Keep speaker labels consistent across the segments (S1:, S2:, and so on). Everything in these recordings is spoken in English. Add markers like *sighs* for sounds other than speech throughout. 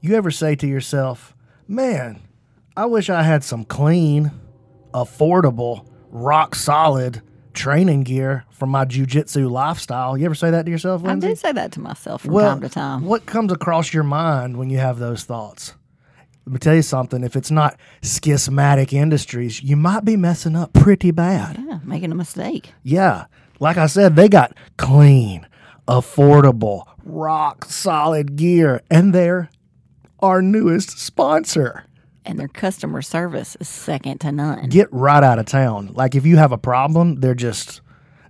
S1: You ever say to yourself, man, I wish I had some clean, affordable, rock solid training gear for my jujitsu lifestyle? You ever say that to yourself,
S2: I
S1: Lindsay?
S2: do say that to myself from time to time.
S1: What comes across your mind when you have those thoughts? Let me tell you something. If it's not schismatic industries, you might be messing up pretty bad.
S2: Yeah, making a mistake.
S1: Yeah. Like I said, they got clean, affordable, rock solid gear, and they're our newest sponsor.
S2: And their customer service is second to none.
S1: Get right out of town. Like if you have a problem, they're just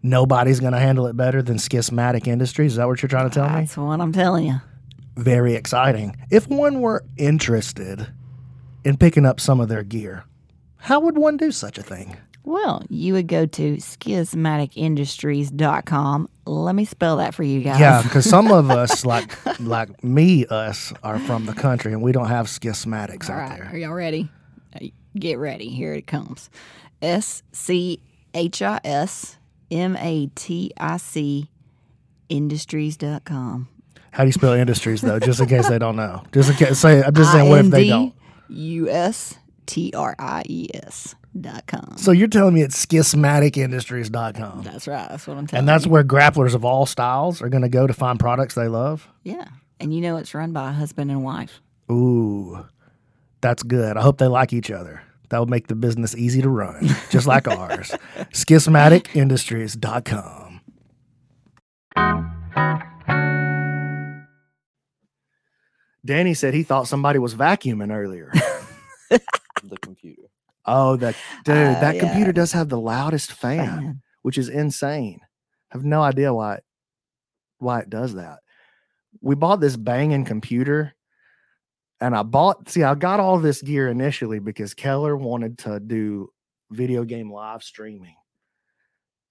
S1: nobody's going to handle it better than schismatic industries. Is that what you're trying to tell me?
S2: That's what I'm telling you.
S1: very exciting. If one were interested in picking up some of their gear, how would one do such a thing?
S2: Well, you would go to schismaticindustries.com. Let me spell that for you guys.
S1: Yeah, because some of us, *laughs* like like me, us, are from the country and we don't have schismatics
S2: All
S1: out
S2: right. Are y'all ready? Uh, Get ready. Here it comes. S C H I S M A T I C industries.com.
S1: How do you spell industries though? Just in case they don't know. Just in case, say. I'm just saying, what if they don't?
S2: U S T R I E S com.
S1: So you're telling me it's schismaticindustries.com.
S2: That's right. That's what I'm telling
S1: And that's where grapplers of all styles are going to go to find products they love.
S2: Yeah. And you know it's run by a husband and wife.
S1: Ooh, that's good. I hope they like each other. That would make the business easy to run, just like *laughs* ours. Schismaticindustries.com. Danny said he thought somebody was vacuuming earlier. *laughs*
S3: the computer.
S1: Oh, that dude,
S2: Oh,
S1: that
S2: yeah.
S1: computer does have the loudest fan,
S2: Fan.
S1: which is insane. I have no idea why it, why it does that. We bought this banging computer and I bought see I got all this gear initially because Keller wanted to do video game live streaming.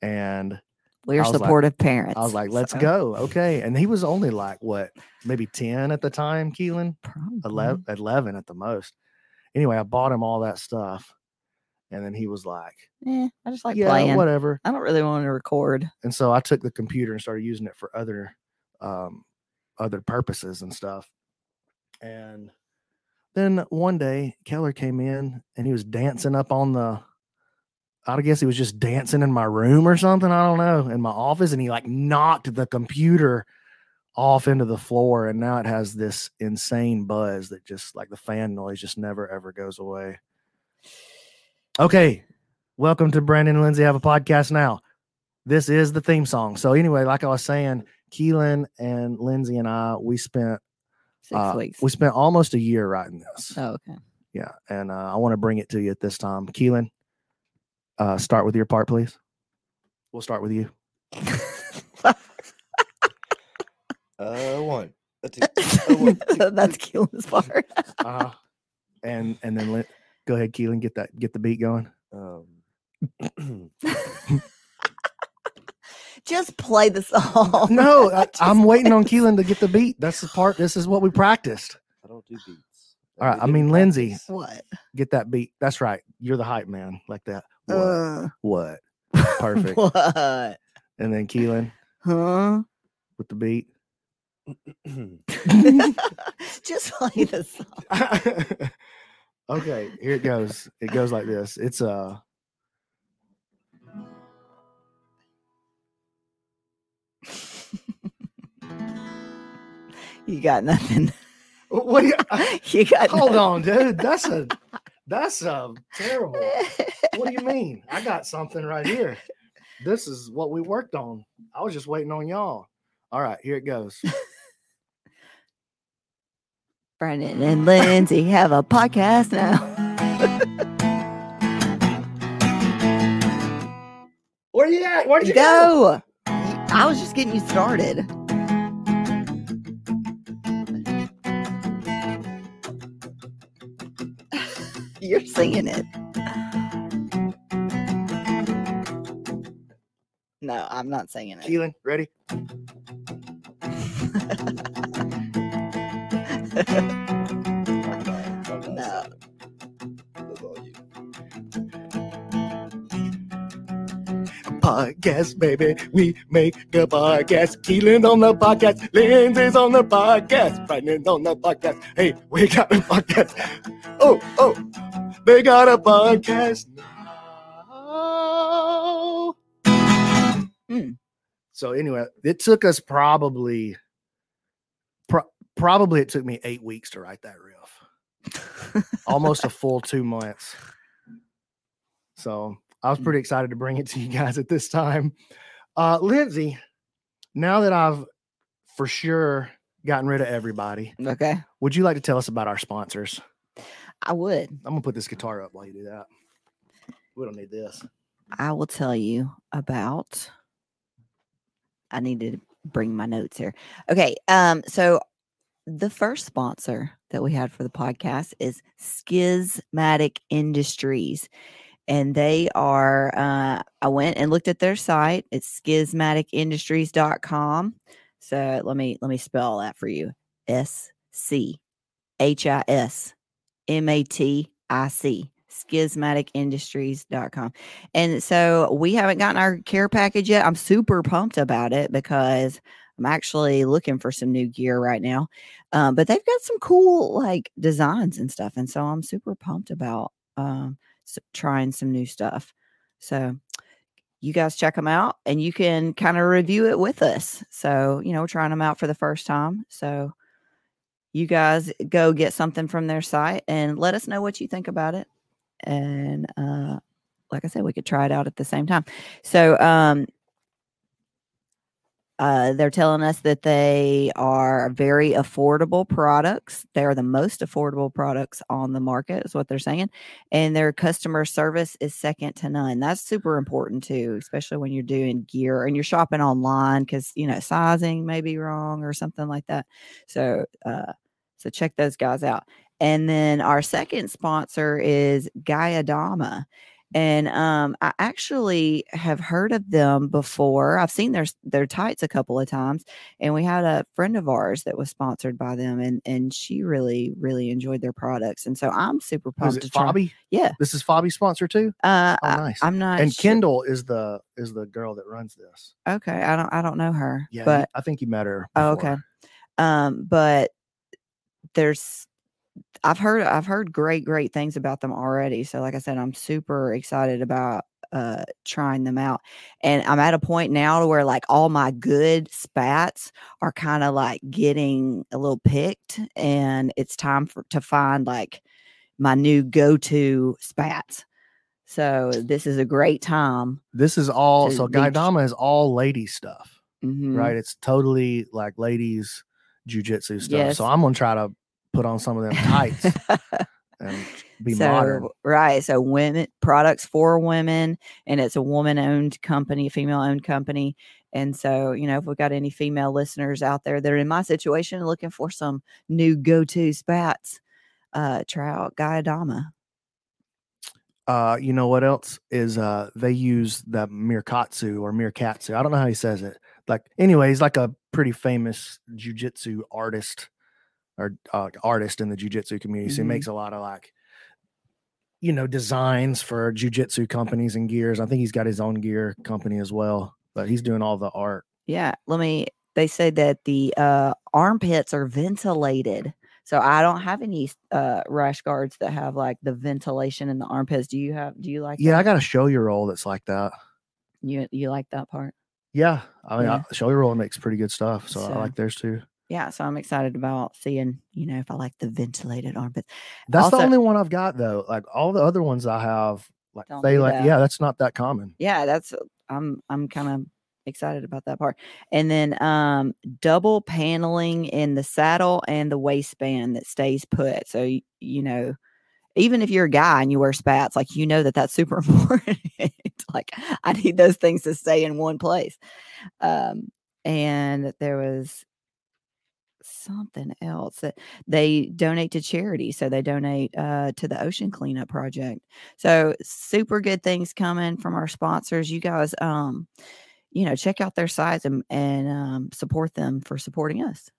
S1: And
S2: We're
S1: was like-
S2: supportive parents.
S1: I was like, let's
S2: so-
S1: go. Okay. And he was only like what, maybe 10 at the time, Keelan?
S2: Probably.
S1: 11, 11 at the most. Anyway, I bought him all that stuff. And then he was like,
S2: Eh, I just like
S1: yeah,
S2: playing.
S1: whatever.
S2: I don't really want to record.
S1: And so I took the computer and started using it for other um other purposes and stuff. And then one day Keller came in and he was dancing up on the I guess he was just dancing in my room or something. I don't know, in my office, and he like knocked the computer off into the floor, and now it has this insane buzz that just like the fan noise just never ever goes away. Okay, welcome to Brandon and Lindsay have a podcast now. This is the theme song. So anyway, like I was saying, Keelan and Lindsay and I, we spent
S2: Six
S1: uh,
S2: weeks.
S1: we spent almost a year writing this.
S2: oh, okay.
S1: Yeah, and uh, I want to bring it to you at this time. Keelan, uh, start with your part, please. We'll start with you. *laughs*
S3: Uh, one. A two. a one,
S2: That's Keelan's part.
S1: Uh, and and then let, go ahead, Keelan, get that get the beat going.
S3: Um, *laughs* *clears throat*
S2: Just play the song.
S1: No, I, *laughs* I'm waiting on Keelan to get the beat. That's the part. This is what we practiced.
S3: I don't do beats.
S1: All right, I
S3: didn't
S1: mean, Lindsay.
S3: practice.
S2: What?
S1: Get that beat. That's right. You're the hype man, like that. What?
S2: Uh,
S1: what? *laughs* Perfect.
S2: what?
S1: And then Keelan
S2: Huh?
S1: with the beat. *clears throat*
S2: Just play the song.
S1: Okay, here it goes. It goes like this. It's uh *laughs*
S2: You got nothing.
S1: what you, *laughs*
S2: You got
S1: hold
S2: nothing.
S1: on, dude. That's a *laughs* that's a terrible. What do you mean? I got something right here. This is what we worked on. I was just waiting on y'all. All right, here it goes.
S2: Brandon and Lindsay have a podcast now. *laughs*
S1: Where you at? Where'd you go?
S2: Go. I was just getting you started. *laughs* You're singing it. No, I'm not singing it.
S1: Keelan, ready? *laughs* *laughs* Podcast, baby. We make a podcast. Keelan on the podcast. Lindsay's on the podcast. Brandon's on the podcast. Hey, we got a podcast. Oh, oh, they got a podcast now.
S2: Mm.
S1: So anyway, it took us probably, pro- probably it took me eight weeks to write that riff. Almost a full two months. So I was pretty excited to bring it to you guys at this time. Uh, Lindsay, now that I've for sure gotten rid of everybody,
S2: okay.
S1: would you like to tell us about our sponsors?
S2: I would.
S1: I'm gonna put this guitar up while you do that. We don't need this.
S2: I will tell you about. I need to bring my notes here. Okay. Um, so the first sponsor that we had for the podcast is Schismatic Industries. And they are, uh, I went and looked at their site. It's schismaticindustries.com. So let me let me spell that for you. S C H I S M A T I C schismaticindustries.com. And so we haven't gotten our care package yet. I'm super pumped about it because I'm actually looking for some new gear right now. Um, but they've got some cool like designs and stuff. And so I'm super pumped about um, trying some new stuff. So you guys check them out and you can kind of review it with us. So, you know, we're trying them out for the first time. So you guys go get something from their site and let us know what you think about it and uh like i said we could try it out at the same time so um uh, they're telling us that they are very affordable products. They are the most affordable products on the market, is what they're saying. And their customer service is second to none. That's super important too, especially when you're doing gear and you're shopping online because you know sizing may be wrong or something like that. So, uh, so check those guys out. And then our second sponsor is Gaidama. And um, I actually have heard of them before. I've seen their their tights a couple of times, and we had a friend of ours that was sponsored by them, and and she really really enjoyed their products, and so I'm super
S1: Is
S2: pumped
S1: it
S2: to try. Yeah,
S1: This is Fabi's sponsor too.
S2: uh,
S1: Oh,
S2: I-
S1: nice.
S2: I'm not.
S1: and
S2: sure-
S1: Kendall is the is the girl that runs this.
S2: Okay, I don't I don't know her,
S1: Yeah,
S2: but
S1: I think you met her.
S2: Oh, okay. um, but there's I've heard I've heard great great things about them already. So like I said, I'm super excited about uh trying them out. And I'm at a point now to where like all my good spats are kind of like getting a little picked and it's time for to find like my new go-to spats. So this is a great time.
S1: This is all so
S2: be-
S1: Gaidama is all lady stuff,
S2: Mhm.
S1: right? It's totally like ladies jujitsu stuff.
S2: Yes.
S1: So I'm gonna try to put on some of them tights *laughs* and be
S2: so
S1: modern.
S2: right so women products for women and it's a woman owned company female owned company and so you know if we've got any female listeners out there that are in my situation looking for some new go-to spats uh try out Gaidama.
S1: Uh, you know what else is uh they use the Meerkatsu or Meerkatsu. I don't know how he says it. Like anyway, he's like a pretty famous jujitsu artist or uh, artist in the jujitsu community. So he makes a lot of like you know designs for jujitsu companies and gears. I think he's got his own gear company as well, but he's doing all the art.
S2: yeah let me they say that the uh armpits are ventilated so i don't have any uh rash guards that have like the ventilation in the armpits do you have do you like
S1: Yeah, I got a Shoyoroll that's like that.
S2: you you like that part
S1: Yeah, I mean,
S2: Yeah.
S1: I, Shoyoroll makes pretty good stuff, so,
S2: So-
S1: I like theirs too.
S2: Yeah, so I'm excited about seeing, you know, if I like the ventilated armpits.
S1: That's
S2: Also-
S1: the only one I've got though. Like all the other ones I have, like they like,
S2: that.
S1: yeah, that's not that common.
S2: Yeah, that's I'm I'm kind of excited about that part. And then um double paneling in the saddle and the waistband that stays put. So y- you know, even if you're a guy and you wear spats, like you know that that's super *laughs* important. like I need those things to stay in one place. Um and there was something else that they donate to charity so they donate uh, to the ocean cleanup project so super good things coming from our sponsors you guys um you know check out their sites and, and um, support them for supporting us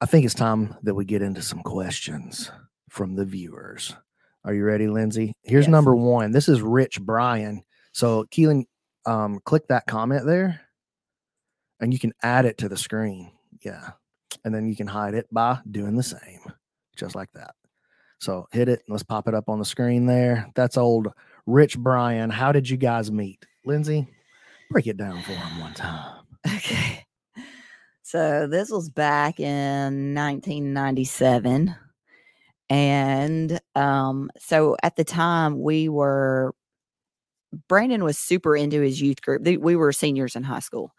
S1: I think it's time that we get into some questions from the viewers. Are you ready, Lindsay? Here's
S2: Yes.
S1: number one. This is Rich Bryan. So Keelan, um, click that comment there, and you can add it to the screen. Yeah, and then you can hide it by doing the same, just like that. So hit it. and Let's pop it up on the screen there. That's old Rich Brian. How did you guys meet, Lindsay? Break it down for him one time.
S2: Okay. So this was back in 1997. And um, so at the time, we were, Brandon was super into his youth group. We were seniors in high school.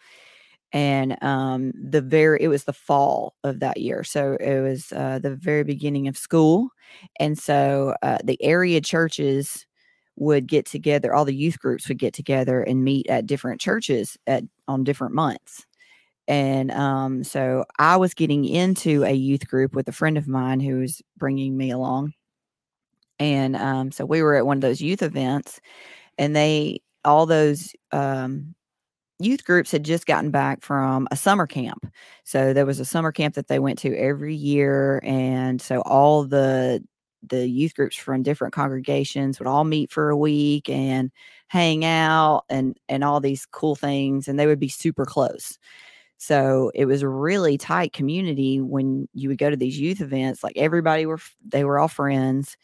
S2: And um, the very, it was the fall of that year. So it was uh, the very beginning of school. And so uh, the area churches would get together, all the youth groups would get together and meet at different churches at on different months. And um, so I was getting into a youth group with a friend of mine who was bringing me along. And um, so we were at one of those youth events, and they, all those um, youth groups had just gotten back from a summer camp. So there was a summer camp that they went to every year. And so all the, the youth groups from different congregations would all meet for a week and hang out and and all these cool things and they would be super close so it was a really tight community when you would go to these youth events. Like everybody were, they were all friends.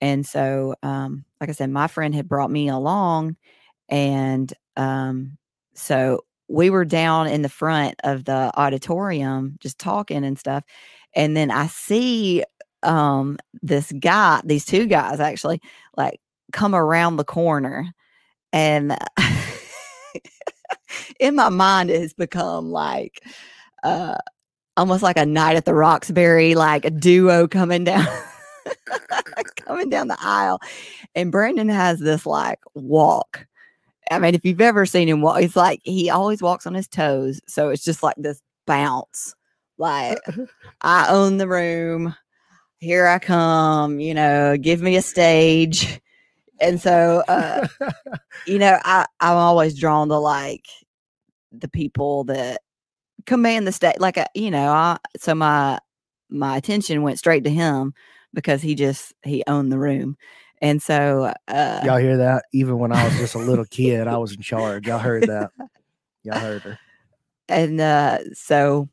S2: And so, um, like I said, my friend had brought me along. And um, so we were down in the front of the auditorium just talking and stuff. And then I see um, this guy, these two guys actually, like come around the corner. And *laughs* in my mind it has become like uh almost like a night at the Roxbury, like a duo coming down *laughs* coming down the aisle. And Brandon has this like walk. I mean, if you've ever seen him walk, it's like he always walks on his toes. So it's just like this bounce. Like *laughs* I own the room. Here I come, you know, give me a stage. And so uh you know, I, I'm always drawn to like the people that command the state. Like, uh, you know, I, so my, my attention went straight to him because he just, he owned the room. And so, uh,
S1: Y'all hear that? Even when I was just a little *laughs* kid, I was in charge. Y'all heard that? Y'all heard her.
S2: and uh, so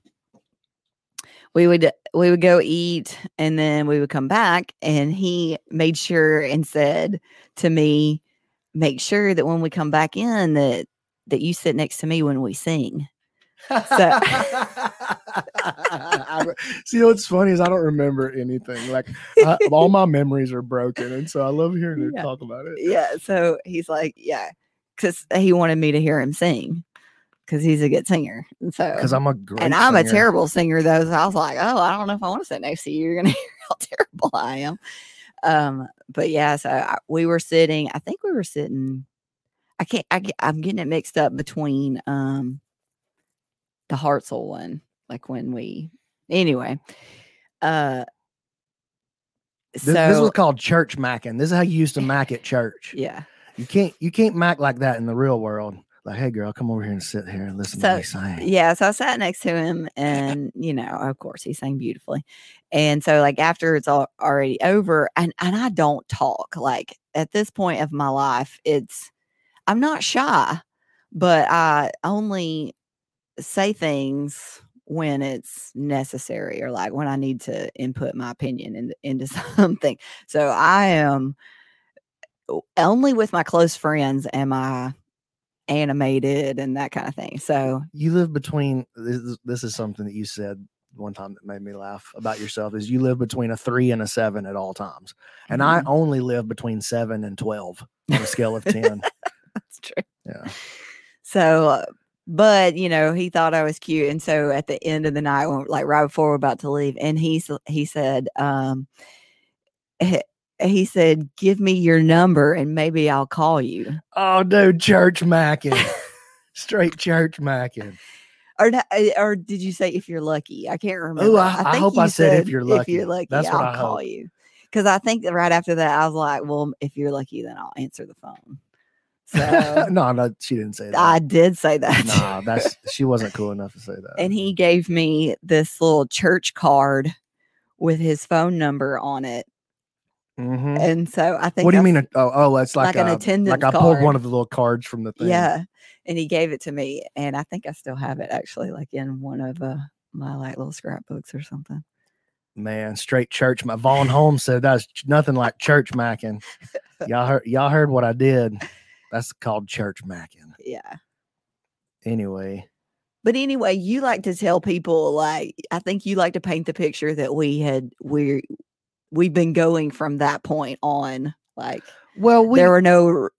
S2: we would we would go eat and then we would come back and he made sure and said to me make sure that when we come back in that that you sit next to me when we sing *laughs*
S1: I re- See, what's funny is I don't remember anything. Like I, all my memories are broken, and so I love hearing her
S2: Yeah.
S1: talk about it.
S2: yeah so he's like yeah because he wanted me to hear him sing because he's a good singer and so
S1: Because I'm a great
S2: and i'm a terrible singer though so i was like oh i don't know if i want to sit next to you you're gonna *laughs* hear how terrible i am um but yeah so I, we were sitting i think we were sitting i can't I, get- i'm getting it mixed up between um the hartzell one like when we anyway uh
S1: This,
S2: so
S1: this was called church macking. This is how you used to *laughs* mac at church.
S2: yeah
S1: You can't you can't mac like that in the real world. Like, hey girl, come over here and sit here and listen
S2: So,
S1: to me sing.
S2: Yeah, so I sat next to him, and you know, of course, he sang beautifully. And so, like after it's all already over, and and I don't talk. Like at this point of my life, it's I'm not shy, but I only say things when it's necessary or like when I need to input my opinion in, into *laughs* something. So I am only with my close friends am I animated and that kind of thing. So
S1: You live between this, is- this is something that you said one time that made me laugh about yourself is you live between a three and a seven at all times. And I
S2: Mhm.
S1: only live between seven and twelve on a scale of ten. *laughs*
S2: that's true.
S1: Yeah.
S2: So, uh, but you know, he thought I was cute, and so at the end of the night, when, like right before we're about to leave, and he he said, um, he, said, "Give me your number, and maybe I'll call you."
S1: Oh dude, church macking. *laughs* Straight church macking.
S2: Or uh, or did you say if you're lucky? I can't remember.
S1: Oh, I- I hope I
S2: you
S1: said if you're lucky If
S2: you're lucky,
S1: That's
S2: I'll
S1: I
S2: call
S1: hope.
S2: you. Because I think that right after that, I was like, "Well, if you're lucky, then I'll answer the phone." So *laughs*
S1: no, no, she didn't say that.
S2: I did say that.
S1: nah, that's *laughs* she wasn't cool enough to say that.
S2: and he gave me this little church card with his phone number on it.
S1: Mhm.
S2: And so I think
S1: What do you mean? a- Oh, oh, it's like,
S2: like an attendance
S1: Like I pulled one of the little cards from the thing.
S2: Yeah. and he gave it to me, and I think I still have it actually, like in one of uh, my like little scrapbooks or something.
S1: Man, straight church. My Vaughn Holmes said that's nothing like church macking. *laughs* Y'all heard y'all heard what I did. That's called church macking.
S2: Yeah.
S1: Anyway,
S2: But anyway, you like to tell people like I think you like to paint the picture that we had we we've been going from that point on. Like
S1: well, we
S2: there were no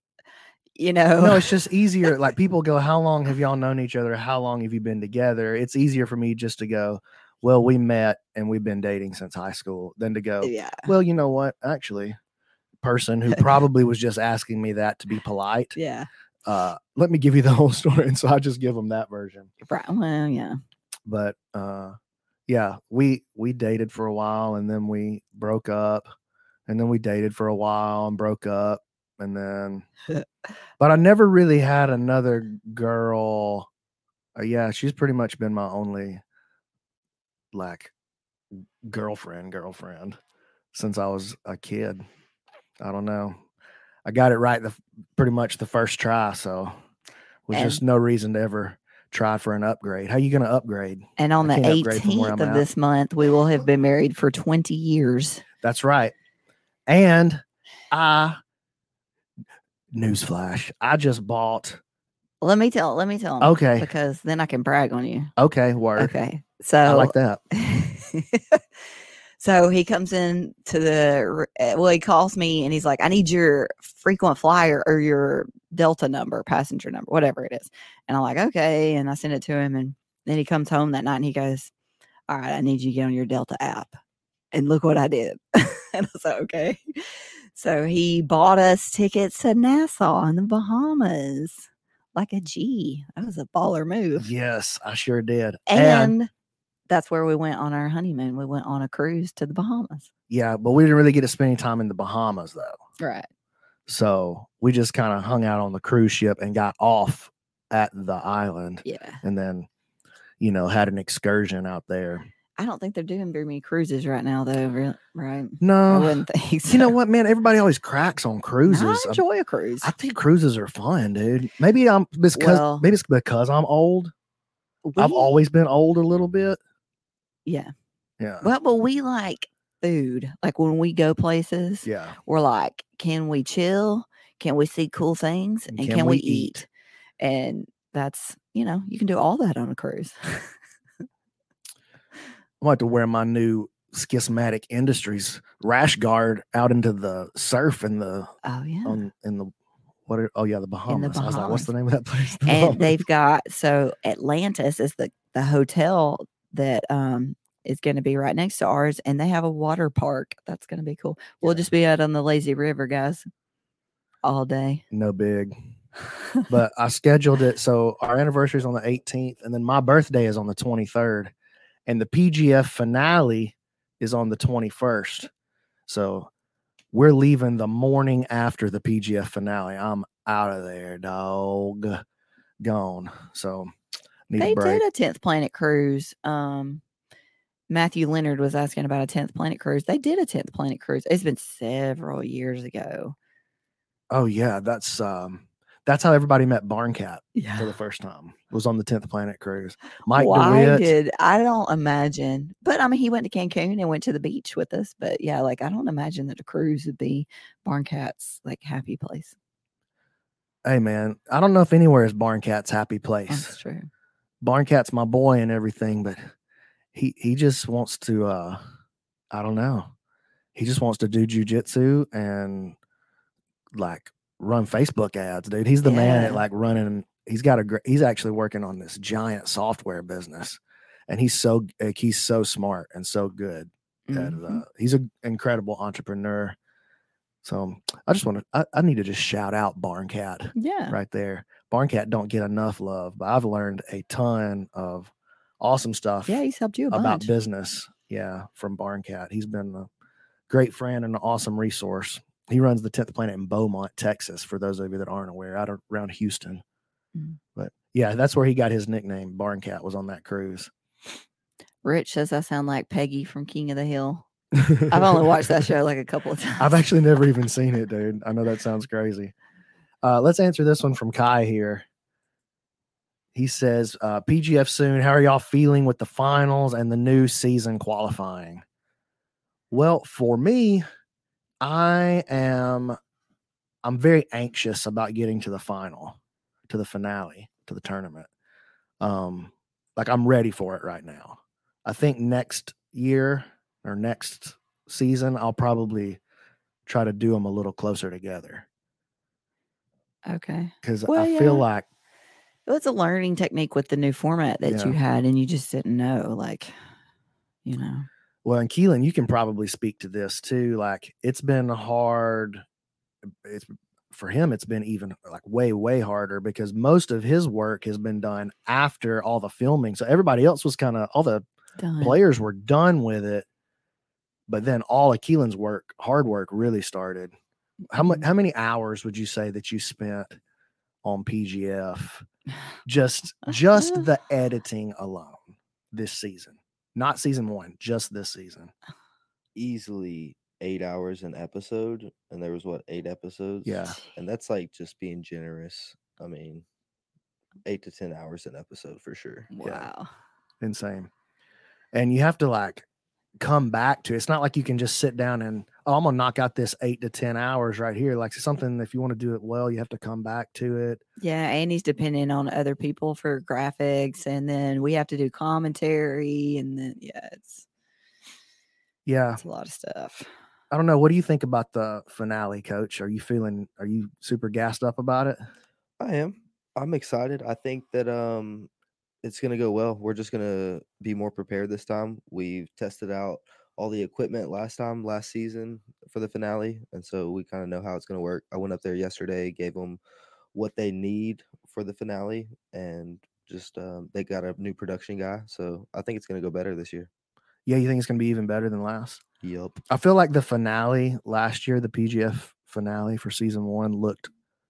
S2: you know
S1: no, it's just easier. Like *laughs* people go, "How long have y'all known each other? How long have you been together?" It's easier for me just to go, "Well, we met and we've been dating since high school," than to go,
S2: yeah.
S1: "Well, you know what? Actually, person who *laughs* probably was just asking me that to be polite.
S2: Yeah.
S1: Uh, let me give you the whole *laughs* story." And so I just give them that version.
S2: Right. Well, yeah.
S1: But uh, yeah, we we dated for a while and then we broke up, and then we dated for a while and broke up, and then. *laughs* but I never really had another girl. Uh, yeah, she's pretty much been my only like girlfriend, girlfriend since I was a kid. I don't know. I got it right the pretty much the first try, so was
S2: And-
S1: just no reason to ever try for an upgrade. How are you going to upgrade?
S2: And on
S1: I
S2: the
S1: can't upgrade from where
S2: 18th of
S1: at.
S2: this month, we will have been married for 20 years.
S1: That's right. And I newsflash, I just bought
S2: Let me tell. Let me tell him.
S1: Okay.
S2: Because then I can brag on you.
S1: Okay, word.
S2: Okay. So
S1: I like that. *laughs* *laughs*
S2: so he comes in to the uh, well he calls me and he's like i need your frequent flyer or your delta number passenger number whatever it is. And i'm like okay. And i send it to him and then he comes home that night and he goes all right i need you to get on your delta app. And look what i did. *laughs* And i was like okay. So he bought us tickets to nassau in the bahamas like a g. That was a baller move.
S1: Yes, I sure did.
S2: and that's where we went on our honeymoon. We went on a cruise to the Bahamas.
S1: yeah, but we didn't really get to spend any time in the Bahamas though.
S2: Right.
S1: So we just kind of hung out on the cruise ship and got off at the island
S2: Yeah.
S1: and then, you know, had an excursion out there.
S2: I don't think they're doing very many cruises right now, though. Right. I
S1: No,
S2: wouldn't think. So.
S1: you know what, man? Everybody always cracks on cruises.
S2: I
S1: I-
S2: enjoy a cruise.
S1: I think cruises are fun, dude. Maybe I'm because
S2: Well-
S1: maybe it's because I'm old. I've always been old a little bit.
S2: Yeah.
S1: Yeah.
S2: Well, but we like food. Like when we go places,
S1: yeah.
S2: we're like, can we chill? Can we see cool things?
S1: And can
S2: can,
S1: we
S2: we,
S1: eat?
S2: eat? And that's you know you can do all that on a cruise.
S1: I'm about to wear my new schismatic industries rash guard out into the surf and the
S2: oh yeah.
S1: on in the what are, oh yeah the Bahamas. I was like, what's the name of that place? The *laughs*
S2: and
S1: Bahamas.
S2: they've got so Atlantis is the the hotel that um is going to be right next to ours, and they have a water park. That's going to be cool. We'll just be out on the lazy river, guys, all day.
S1: no big. *laughs* But I scheduled it so our anniversary is on the 18th, and then my birthday is on the 23rd, and the PGF finale is on the 21st. So we're leaving the morning after the PGF finale. I'm out of there, dog. Gone. So need
S2: they
S1: a
S2: did a tenth planet cruise. Um, Matthew Leonard was asking about a tenth planet cruise. They did a tenth planet cruise. It's been several years ago.
S1: Oh yeah, that's um that's how everybody met Barncat for
S2: Yeah.
S1: the first time. Was on the 10th Planet cruise. Mike
S2: Why
S1: DeWitt.
S2: did I don't imagine, but I mean, he went to Cancun and went to the beach with us. But yeah, like I don't imagine that a cruise would be Barncat's like happy place.
S1: Hey man, I don't know if anywhere is Barncat's happy place.
S2: That's true.
S1: Barncat's my boy and everything, but he he just wants to uh I don't know. He just wants to do jujitsu and like run Facebook ads, dude. He's the man at like running. He's got a great. He's actually working on this giant software business, and he's so like, he's so smart and so good. At,
S2: Mhm.
S1: uh, he's an incredible entrepreneur. So I just want to. I, I need to just shout out Barncat
S2: Yeah.
S1: right there. Barncat don't get enough love, but I've learned a ton of awesome stuff
S2: Yeah, he's helped you a
S1: about
S2: bunch.
S1: business. Yeah, from Barncat. He's been a great friend and an awesome resource. He runs the 10th Planet in Beaumont, Texas, for those of you that aren't aware, out around Houston.
S2: Mm.
S1: But yeah, that's where he got his nickname. Barncat was on that cruise.
S2: Rich says I sound like Peggy from King of the Hill. *laughs* I've only watched that show like a couple of times.
S1: I've actually never even *laughs* seen it, dude. I know that sounds crazy. Uh, let's answer this one from Kai here. He says, uh, PGF soon. How are y'all feeling with the finals and the new season qualifying? Well, for me, I am I'm very anxious about getting to the final, to the finale, to the tournament. Um, like I'm ready for it right now. I think next year or next season, I'll probably try to do them a little closer together
S2: Okay.
S1: because
S2: Well,
S1: I feel like
S2: It was a learning technique with the new format that you had, and you just didn't know, like, you know.
S1: Well, and Keelan, you can probably speak to this too. Like it's been hard. It's for him, it's been even like way, way harder because most of his work has been done after all the filming. So everybody else was kind of all the
S2: Done.
S1: players were done with it. But then all of Keelan's work, hard work really started. How much how mm-hmm. many hours would you say that you spent on PGF? *sighs* Just just the *laughs* editing alone this season. Not season one, just this season.
S3: Easily eight hours an episode, and there was what eight episodes.
S1: Yeah.
S3: and that's like just being generous. I mean, eight to ten hours an episode for sure.
S2: Wow.
S1: insane. And you have to like come back to it. It's not like you can just sit down and oh, I'm gonna knock out this eight to ten hours right here. Like something if you want to do it well, you have to come back to it.
S2: Yeah, and he's depending on other people for graphics, and then we have to do commentary, and then yeah, it's
S1: Yeah.
S2: it's a lot of stuff.
S1: I don't know. What do you think about the finale, coach? Are you feeling are you super gassed up about it?
S3: I am. I'm excited. I think that um it's gonna go well. We're just gonna be more prepared this time. We've tested out all the equipment last time, last season for the finale, and so we kind of know how it's gonna work. I went up there yesterday, gave them what they need for the finale, and just um, they got a new production guy, so I think it's gonna go better this year.
S1: Yeah, you think it's gonna be even better than last?
S3: Yup.
S1: I feel like the finale last year, the PGF finale for season one looked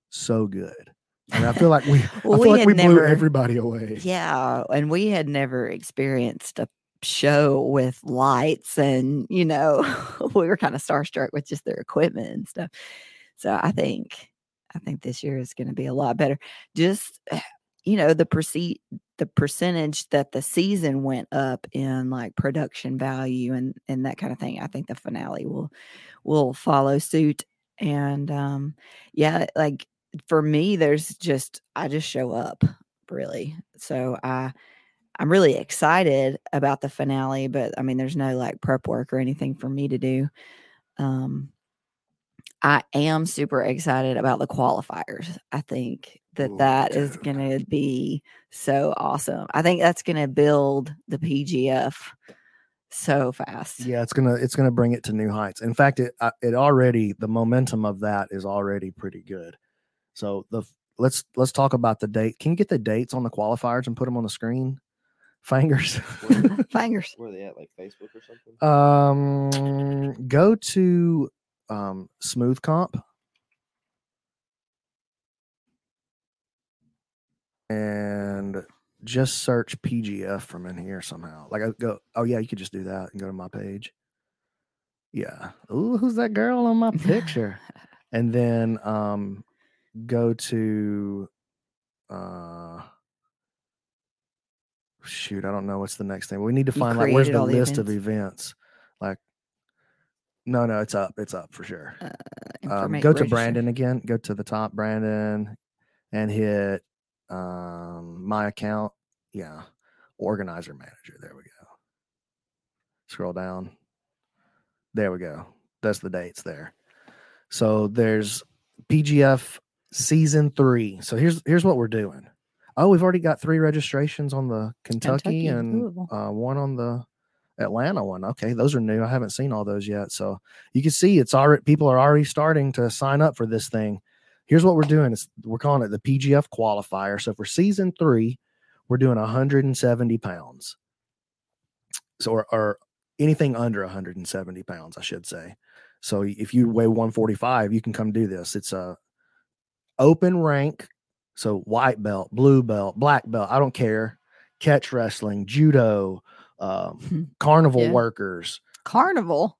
S1: so good. And I feel like we
S2: Well, *laughs*
S1: I
S2: we
S1: like
S2: had
S1: we blew everybody away.
S2: Yeah, and we had never experienced a show with lights, and you know, *laughs* we were kind of starstruck with just their equipment and stuff. So I think, I think this year is going to be a lot better. Just *sighs* you know, the perce- the percentage that the season went up in like production value and and that kind of thing. I think the finale will will follow suit. And um, yeah, like for me, there's just I just show up really. So I I'm really excited about the finale, but I mean there's no like prep work or anything for me to do. Um I am super excited about the qualifiers. I think that
S1: Ooh,
S2: that is going to be so awesome. I think that's going to build the PGF so fast.
S1: Yeah, it's gonna it's gonna bring it to new heights. In fact, it uh, it already the momentum of that is already pretty good. So the let's let's talk about the date. Can you get the dates on the qualifiers and put them on the screen? Fingers.
S2: Fingers.
S3: Where *laughs* are they at? Like Facebook or something?
S1: um, go to um Smoothcomp and just search PGF from in here somehow. Like I go, oh yeah, you could just do that and go to my page. Yeah. Ooh, who's that girl on my picture? *laughs* and then um go to uh shoot, I don't know what's the next thing. We need to find like where's the list of
S2: events?
S1: events. Like no, no, it's up. It's up for sure.
S2: Uh,
S1: Um, go to. Brandon again. Go to the top, Brandon, and hit um, my account. Yeah, organizer manager. There we go. Scroll down. There we go. That's the dates there. So there's PGF season three. So here's here's what we're doing. Oh, we've already got three registrations on the Kentucky,
S2: Kentucky,
S1: and uh, one on the Atlanta one. Okay, those are new. I haven't seen all those yet. So you can see it's already people are already starting to sign up for this thing. Here's what we're doing: it's, we're calling it the PGF qualifier. So for season three, we're doing 170 pounds. So or, or anything under 170 pounds, I should say. So if you weigh 145, you can come do this. It's a open rank. So white belt, blue belt, black belt, I don't care. Catch wrestling, judo, um, *laughs* carnival
S2: Yeah.
S1: workers.
S2: Carnival.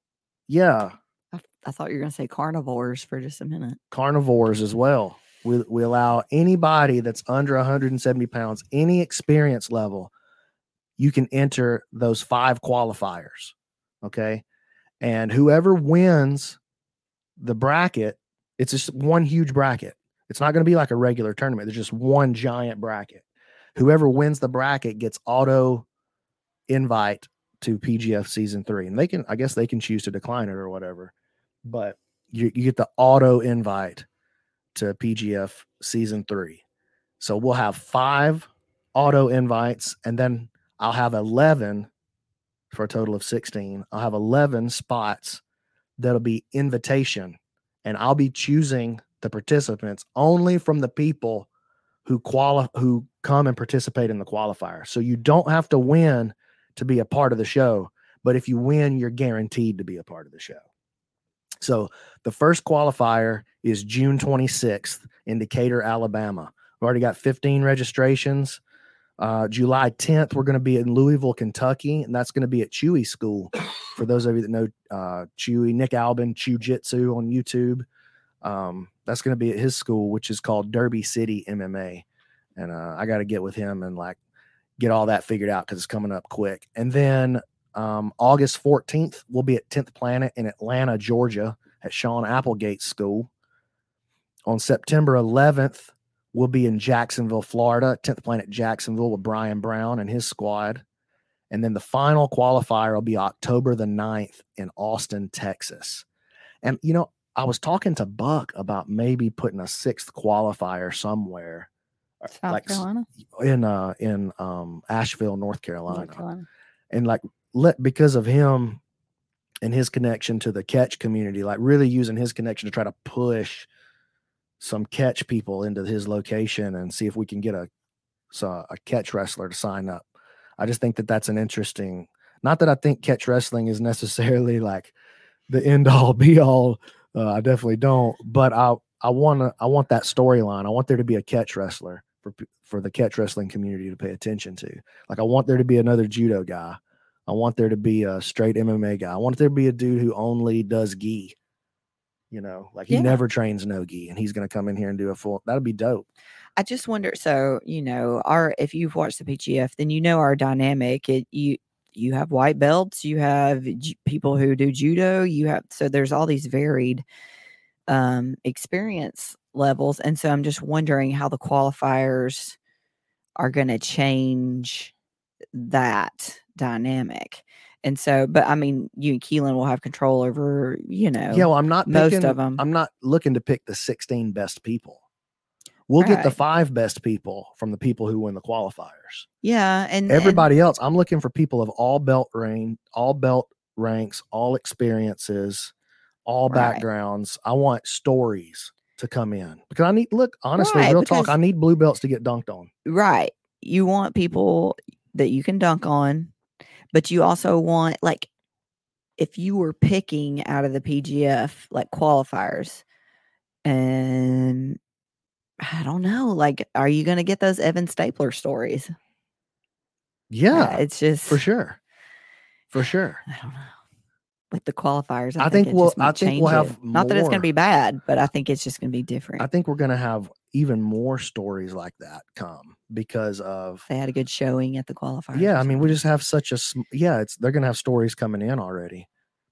S1: Yeah,
S2: I, I thought you were going to say carnivores for just a minute.
S1: carnivores as well. We, we allow anybody that's under 170 pounds, any experience level, you can enter those five qualifiers. Okay. And whoever wins the bracket, it's just one huge bracket. It's not going to be like a regular tournament. There's just one giant bracket. Whoever wins the bracket gets auto invite to PGF season three. And they can, I guess they can choose to decline it or whatever. But you, you get the auto invite to PGF season three. So we'll have five auto invites, and then I'll have 11 for a total of 16. I'll have 11 spots that'll be invitation, and I'll be choosing the participants only from the people who qualify who come and participate in the qualifier. So you don't have to win to be a part of the show, but if you win, you're guaranteed to be a part of the show. So the first qualifier is June 26th in Decatur, Alabama. We've already got 15 registrations. Uh, July 10th, we're going to be in Louisville, Kentucky, and that's going to be at Chewy School. For those of you that know uh, Chewy, Nick Albin, Chewjitsu on YouTube. Um, that's going to be at his school, which is called Derby City MMA. And uh, I got to get with him and like get all that figured out because it's coming up quick. And then um, August 14th, we'll be at 10th Planet in Atlanta, Georgia at Sean Applegate School. On September 11th, we'll be in Jacksonville, Florida, 10th Planet Jacksonville with Brian Brown and his squad. And then the final qualifier will be October the 9th in Austin, Texas. And, you know, I was talking to Buck about maybe putting a sixth qualifier somewhere. uh,
S2: South
S1: like
S2: Carolina.
S1: in uh in um Asheville, North Carolina.
S2: North Carolina.
S1: And like let because of him and his connection to the catch community, like really using his connection to try to push some catch people into his location and see if we can get a so a catch wrestler to sign up. I just think that that's an interesting. Not that I think catch wrestling is necessarily like the end all be all. Uh, I definitely don't. But I I want to I want that storyline. I want there to be a catch wrestler for for the catch wrestling community to pay attention to. Like I want there to be another judo guy. I want there to be a straight MMA guy. I want there to be a dude who only does gi. You know, like he
S2: Yeah.
S1: never trains no gi, and he's going to come in here and do a full. That'd be dope.
S2: I just wonder. So you know, our if you've watched the PGF, then you know our dynamic. It you you have white belts, you have ju- people who do judo, you have so there's all these varied um experience levels, and so I'm just wondering how the qualifiers are going to change that dynamic. And so, but I mean, you and Keelan will have control over, you know,
S1: Yeah, well, I'm not
S2: most
S1: picking,
S2: of 'em.
S1: I'm not looking to pick the 16 best people. We'll get the five best people from the people who win the qualifiers.
S2: yeah, and and-
S1: Everybody else, I'm looking for people of all belt rank, all belt ranks, all experiences, all
S2: Right.
S1: backgrounds. I want stories to come in because I need look honestly,
S2: Right,
S1: real talk. I need blue belts to get dunked on.
S2: Right. You want people that you can dunk on, but you also want like if you were picking out of the PGF like qualifiers and I don't know, like are you going to get those Evan Stapler stories?
S1: Yeah,
S2: it's just
S1: for sure, for sure.
S2: I don't know. With the qualifiers, I,
S1: I
S2: think,
S1: think we'll- I think we'll have
S2: it. Not that it's going to be bad, but I think it's just going to be different.
S1: I think we're gonna have even more stories like that come because of
S2: they had a good showing at the qualifiers.
S1: yeah. I mean, we just have such a yeah. It's they're gonna have stories coming in already.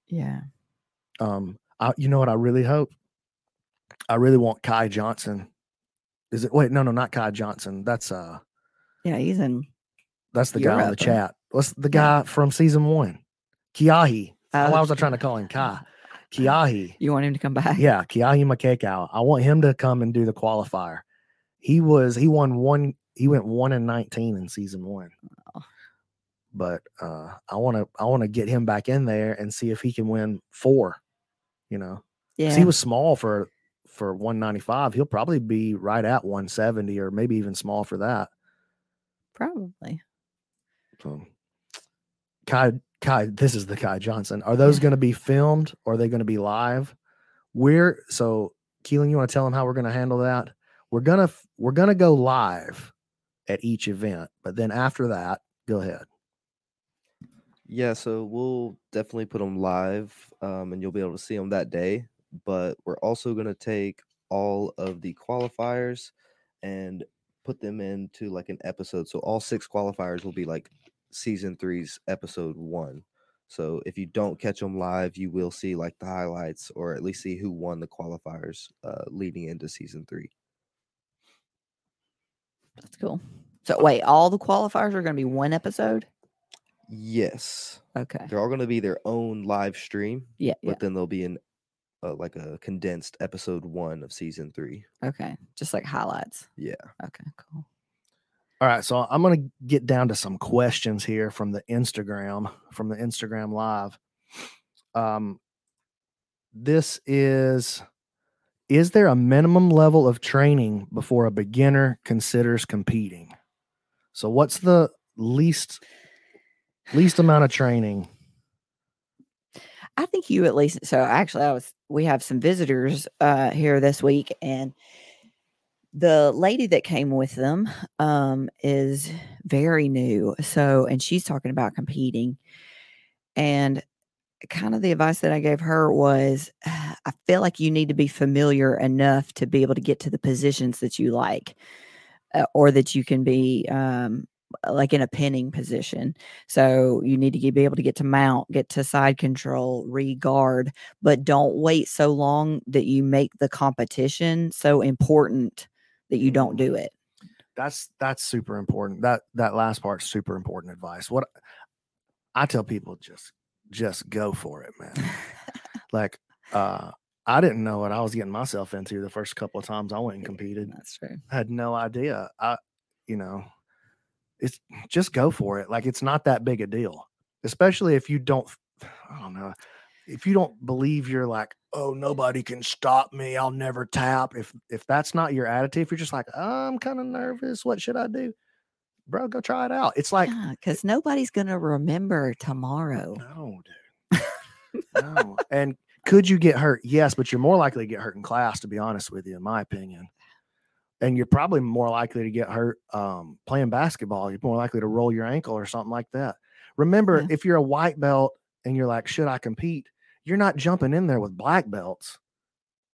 S2: yeah.
S1: Um, I, you know what? I really hope. I really want Kai Johnson. Is it? Wait, no, no, not Kai Johnson. That's uh,
S2: Yeah, he's in
S1: that's the guy in the chat. What's the
S2: Yeah.
S1: guy from season one? Kiahi.
S2: Oh,
S1: Why was I trying to call him Kai? *laughs* Kiahi.
S2: You want him to come back?
S1: Yeah, Kiahi Makekau. I want him to come and do the qualifier. He was he won one. He went one and nineteen in season one.
S2: Oh.
S1: But uh, I want to I want to get him back in there and see if he can win four. You know,
S2: Yeah.
S1: he was small for for 195. He'll probably be right at 170 or maybe even small for that.
S2: Probably.
S1: So, Kai, Kai, this is the Kai Johnson. Are those
S2: Yeah.
S1: going to be filmed or are they going to be live? We're so Keelan, you want to tell them how we're going to handle that? We're gonna we're gonna go live at each event, but then after that, go ahead.
S3: Yeah, so we'll definitely put them live, um, and you'll be able to see them that day. But we're also going to take all of the qualifiers and put them into like an episode. So all six qualifiers will be like season three's episode one. So if you don't catch them live, you will see like the highlights or at least see who won the qualifiers uh, leading into season three.
S2: That's cool. So wait, all the qualifiers are going to be one episode.
S3: Yes,
S2: Okay.
S3: they're all going to be their own live stream,
S2: Yeah.
S3: but
S2: Yeah.
S3: then there'll be an uh, like a condensed episode one of season three.
S2: Okay. Just like highlights.
S3: Yeah.
S2: Okay. Cool.
S1: All right, so I'm going to get down to some questions here from the Instagram, from the Instagram live. Um, this is Is there a minimum level of training before a beginner considers competing? So, what's the least least amount of training?
S2: I think you at least. So actually, I was. We have some visitors uh, here this week, and the lady that came with them um, is very new. So, and she's talking about competing, and kind of the advice that I gave her was, *sighs* I feel like you need to be familiar enough to be able to get to the positions that you like, uh, or that you can be um, like in a pinning position. So you need to be able to get to mount, get to side control, regard, but don't wait so long that you make the competition so important that you don't do it.
S1: That's that's super important. That that last part's super important advice. What I tell people just just go for it, man. *laughs* like uh I didn't know what I was getting myself into the first couple of times I went and competed.
S2: That's true.
S1: I had no idea. I, you know, it's just go for it. Like it's not that big a deal, especially if you don't, I don't know, if you don't believe you're like, oh, nobody can stop me. I'll never tap. If if that's not your attitude, if you're just like, I'm kind of nervous, what should I do, bro? Go try it out. It's like,
S2: Yeah, because nobody's gonna remember tomorrow.
S1: no, dude, no. And could you get hurt? Yes, but you're more likely to get hurt in class, to be honest with you, in my opinion. And you're probably more likely to get hurt um, playing basketball. You're more likely to roll your ankle or something like that. Remember,
S2: Yeah.
S1: if you're a white belt and you're like, should I compete? You're not jumping in there with black belts.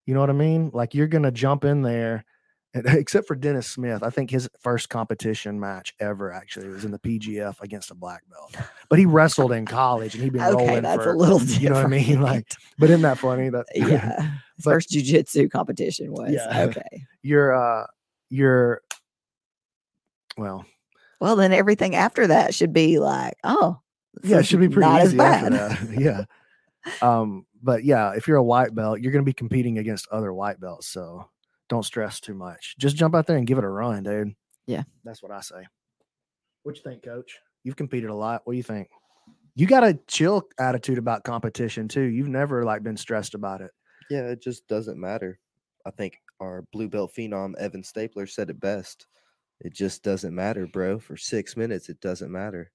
S1: You know what I mean? Like you're going to jump in there, and, *laughs* except for Dennis Smith. I think his first competition match ever actually was in the PGF against a black belt. But he wrestled in college and he'd been
S2: Okay,
S1: rolling
S2: that's
S1: for,
S2: a little different.
S1: you know what I mean? *laughs* Like, but isn't that funny? That
S2: yeah.
S1: But-
S2: first jujitsu competition was
S1: Yeah. *laughs*
S2: okay.
S1: you're uh you're well
S2: Well, then everything after that should be like, oh,
S1: yeah it should be pretty easy after that. *laughs* Yeah. Um but yeah if you're a white belt you're going to be competing against other white belts so don't stress too much. Just jump out there and give it a run dude.
S2: Yeah.
S1: that's what i say. What you think coach? You've competed a lot. What do you think? You got a chill attitude about competition too. You've never like been stressed about it
S3: Yeah, it just doesn't matter. I think our blue belt phenom Evan Stapler said it best. It just doesn't matter, bro. For six minutes, it doesn't matter.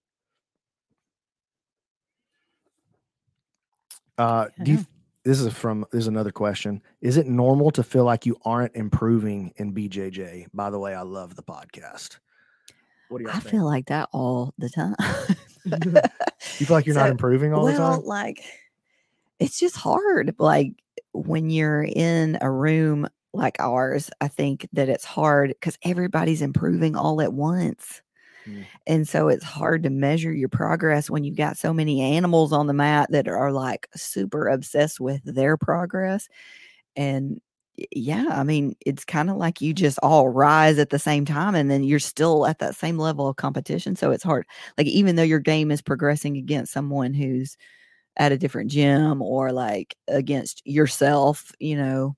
S1: uh do you this is from this is another question is it normal to feel like you aren't improving in bjj by the way i love the podcast what do you
S2: I feel like that all the time. *laughs*
S1: you feel like you're not improving all
S2: well,
S1: the time
S2: like it's just hard. Like when you're in a room like ours, I think that it's hard because everybody's improving all at once.
S1: Mm.
S2: And so it's hard to measure your progress when you've got so many animals on the mat that are like super obsessed with their progress. And yeah, I mean, it's kind of like you just all rise at the same time and then you're still at that same level of competition. So it's hard. Like, even though your game is progressing against someone who's at a different gym or like against yourself, you know,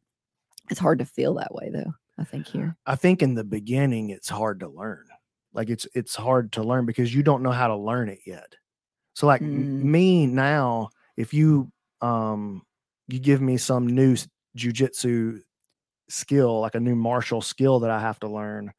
S2: it's hard to feel that way though. I think here.
S1: i think in the beginning it's hard to learn like it's it's hard to learn because you don't know how to learn it yet so like
S2: Mm.
S1: me now if you um you give me some new jujitsu skill like a new martial skill that i have to learn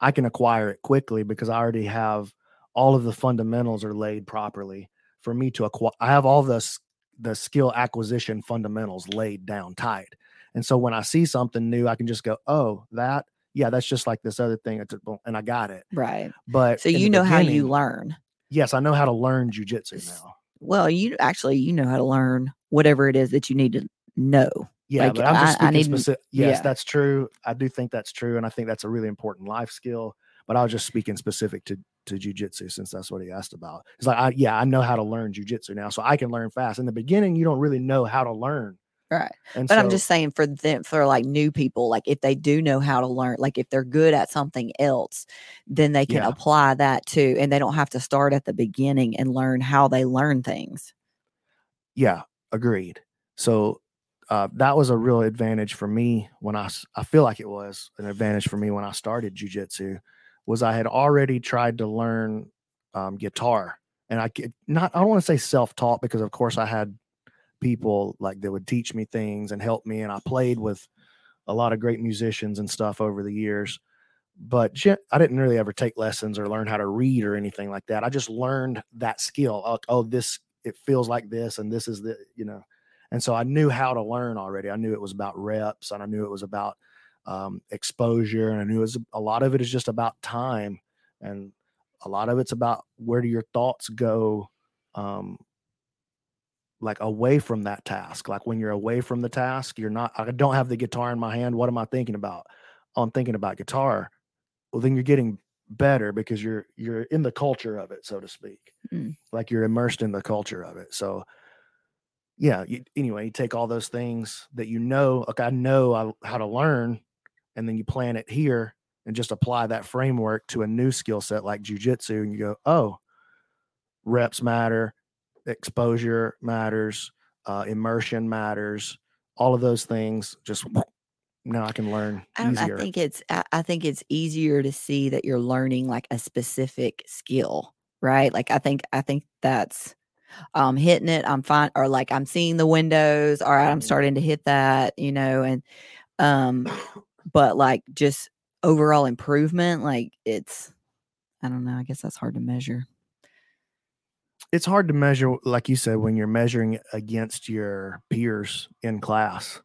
S1: i can acquire it quickly because i already have all of the fundamentals are laid properly for me to acquire i have all the the skill acquisition fundamentals laid down tight and so when i see something new i can just go oh that yeah that's just like this other thing it's a boom," and i got it
S2: Right.
S1: but
S2: So you know how you learn.
S1: yes i know how to learn jujitsu now
S2: Well, you actually you know how to learn whatever it is that you need to know.
S1: Yeah,
S2: Like,
S1: but I'm just
S2: I- I
S1: speaking
S2: need-
S1: specific. Yes,
S2: yeah.
S1: that's true. I do think that's true, and I think that's a really important life skill. But I was just speaking specific to to jujitsu since that's what he asked about. It's like, I, yeah, I know how to learn jujitsu now, so I can learn fast. In the beginning, you don't really know how to learn,
S2: Right.
S1: and
S2: But I'm just saying for them for like new people, like if they do know how to learn, like if they're good at something else, then they can
S1: Yeah.
S2: apply that too. And they don't have to start at the beginning and learn how they learn things.
S1: Yeah, agreed. So uh, that was a real advantage for me when I, I feel like it was an advantage for me when I started jujitsu was I had already tried to learn um, guitar and I could not I don't want to say self taught because of course I had people like that would teach me things and help me and I played with a lot of great musicians and stuff over the years but I didn't really ever take lessons or learn how to read or anything like that. I just learned that skill. Oh, oh, this it feels like this, and this is the you know, and so I knew how to learn already. I knew it was about reps, and I knew it was about um, exposure, and I knew it was a lot of it is just about time, and a lot of it's about where do your thoughts go, um, like away from that task. Like when you're away from the task, you're not. I don't have the guitar in my hand. What am I thinking about? Oh, I'm thinking about guitar well then you're getting better because you're you're in the culture of it so to speak
S2: Mm.
S1: like you're immersed in the culture of it so yeah you, anyway you take all those things that you know like i know I, how to learn and then you plan it here and just apply that framework to a new skill set like jujitsu and you go oh reps matter exposure matters uh, immersion matters all of those things just now i can learn
S2: I
S1: easier
S2: I think it's. I, think it's easier to see that you're learning like a specific skill, right? Like I think. I think that's um hitting it. I'm fine, or like I'm seeing the windows. All right, I'm starting to hit that, you know, and um, but like just overall improvement, like it's. I don't know. I guess that's hard to measure.
S1: it's hard to measure like you said when you're measuring against your peers in class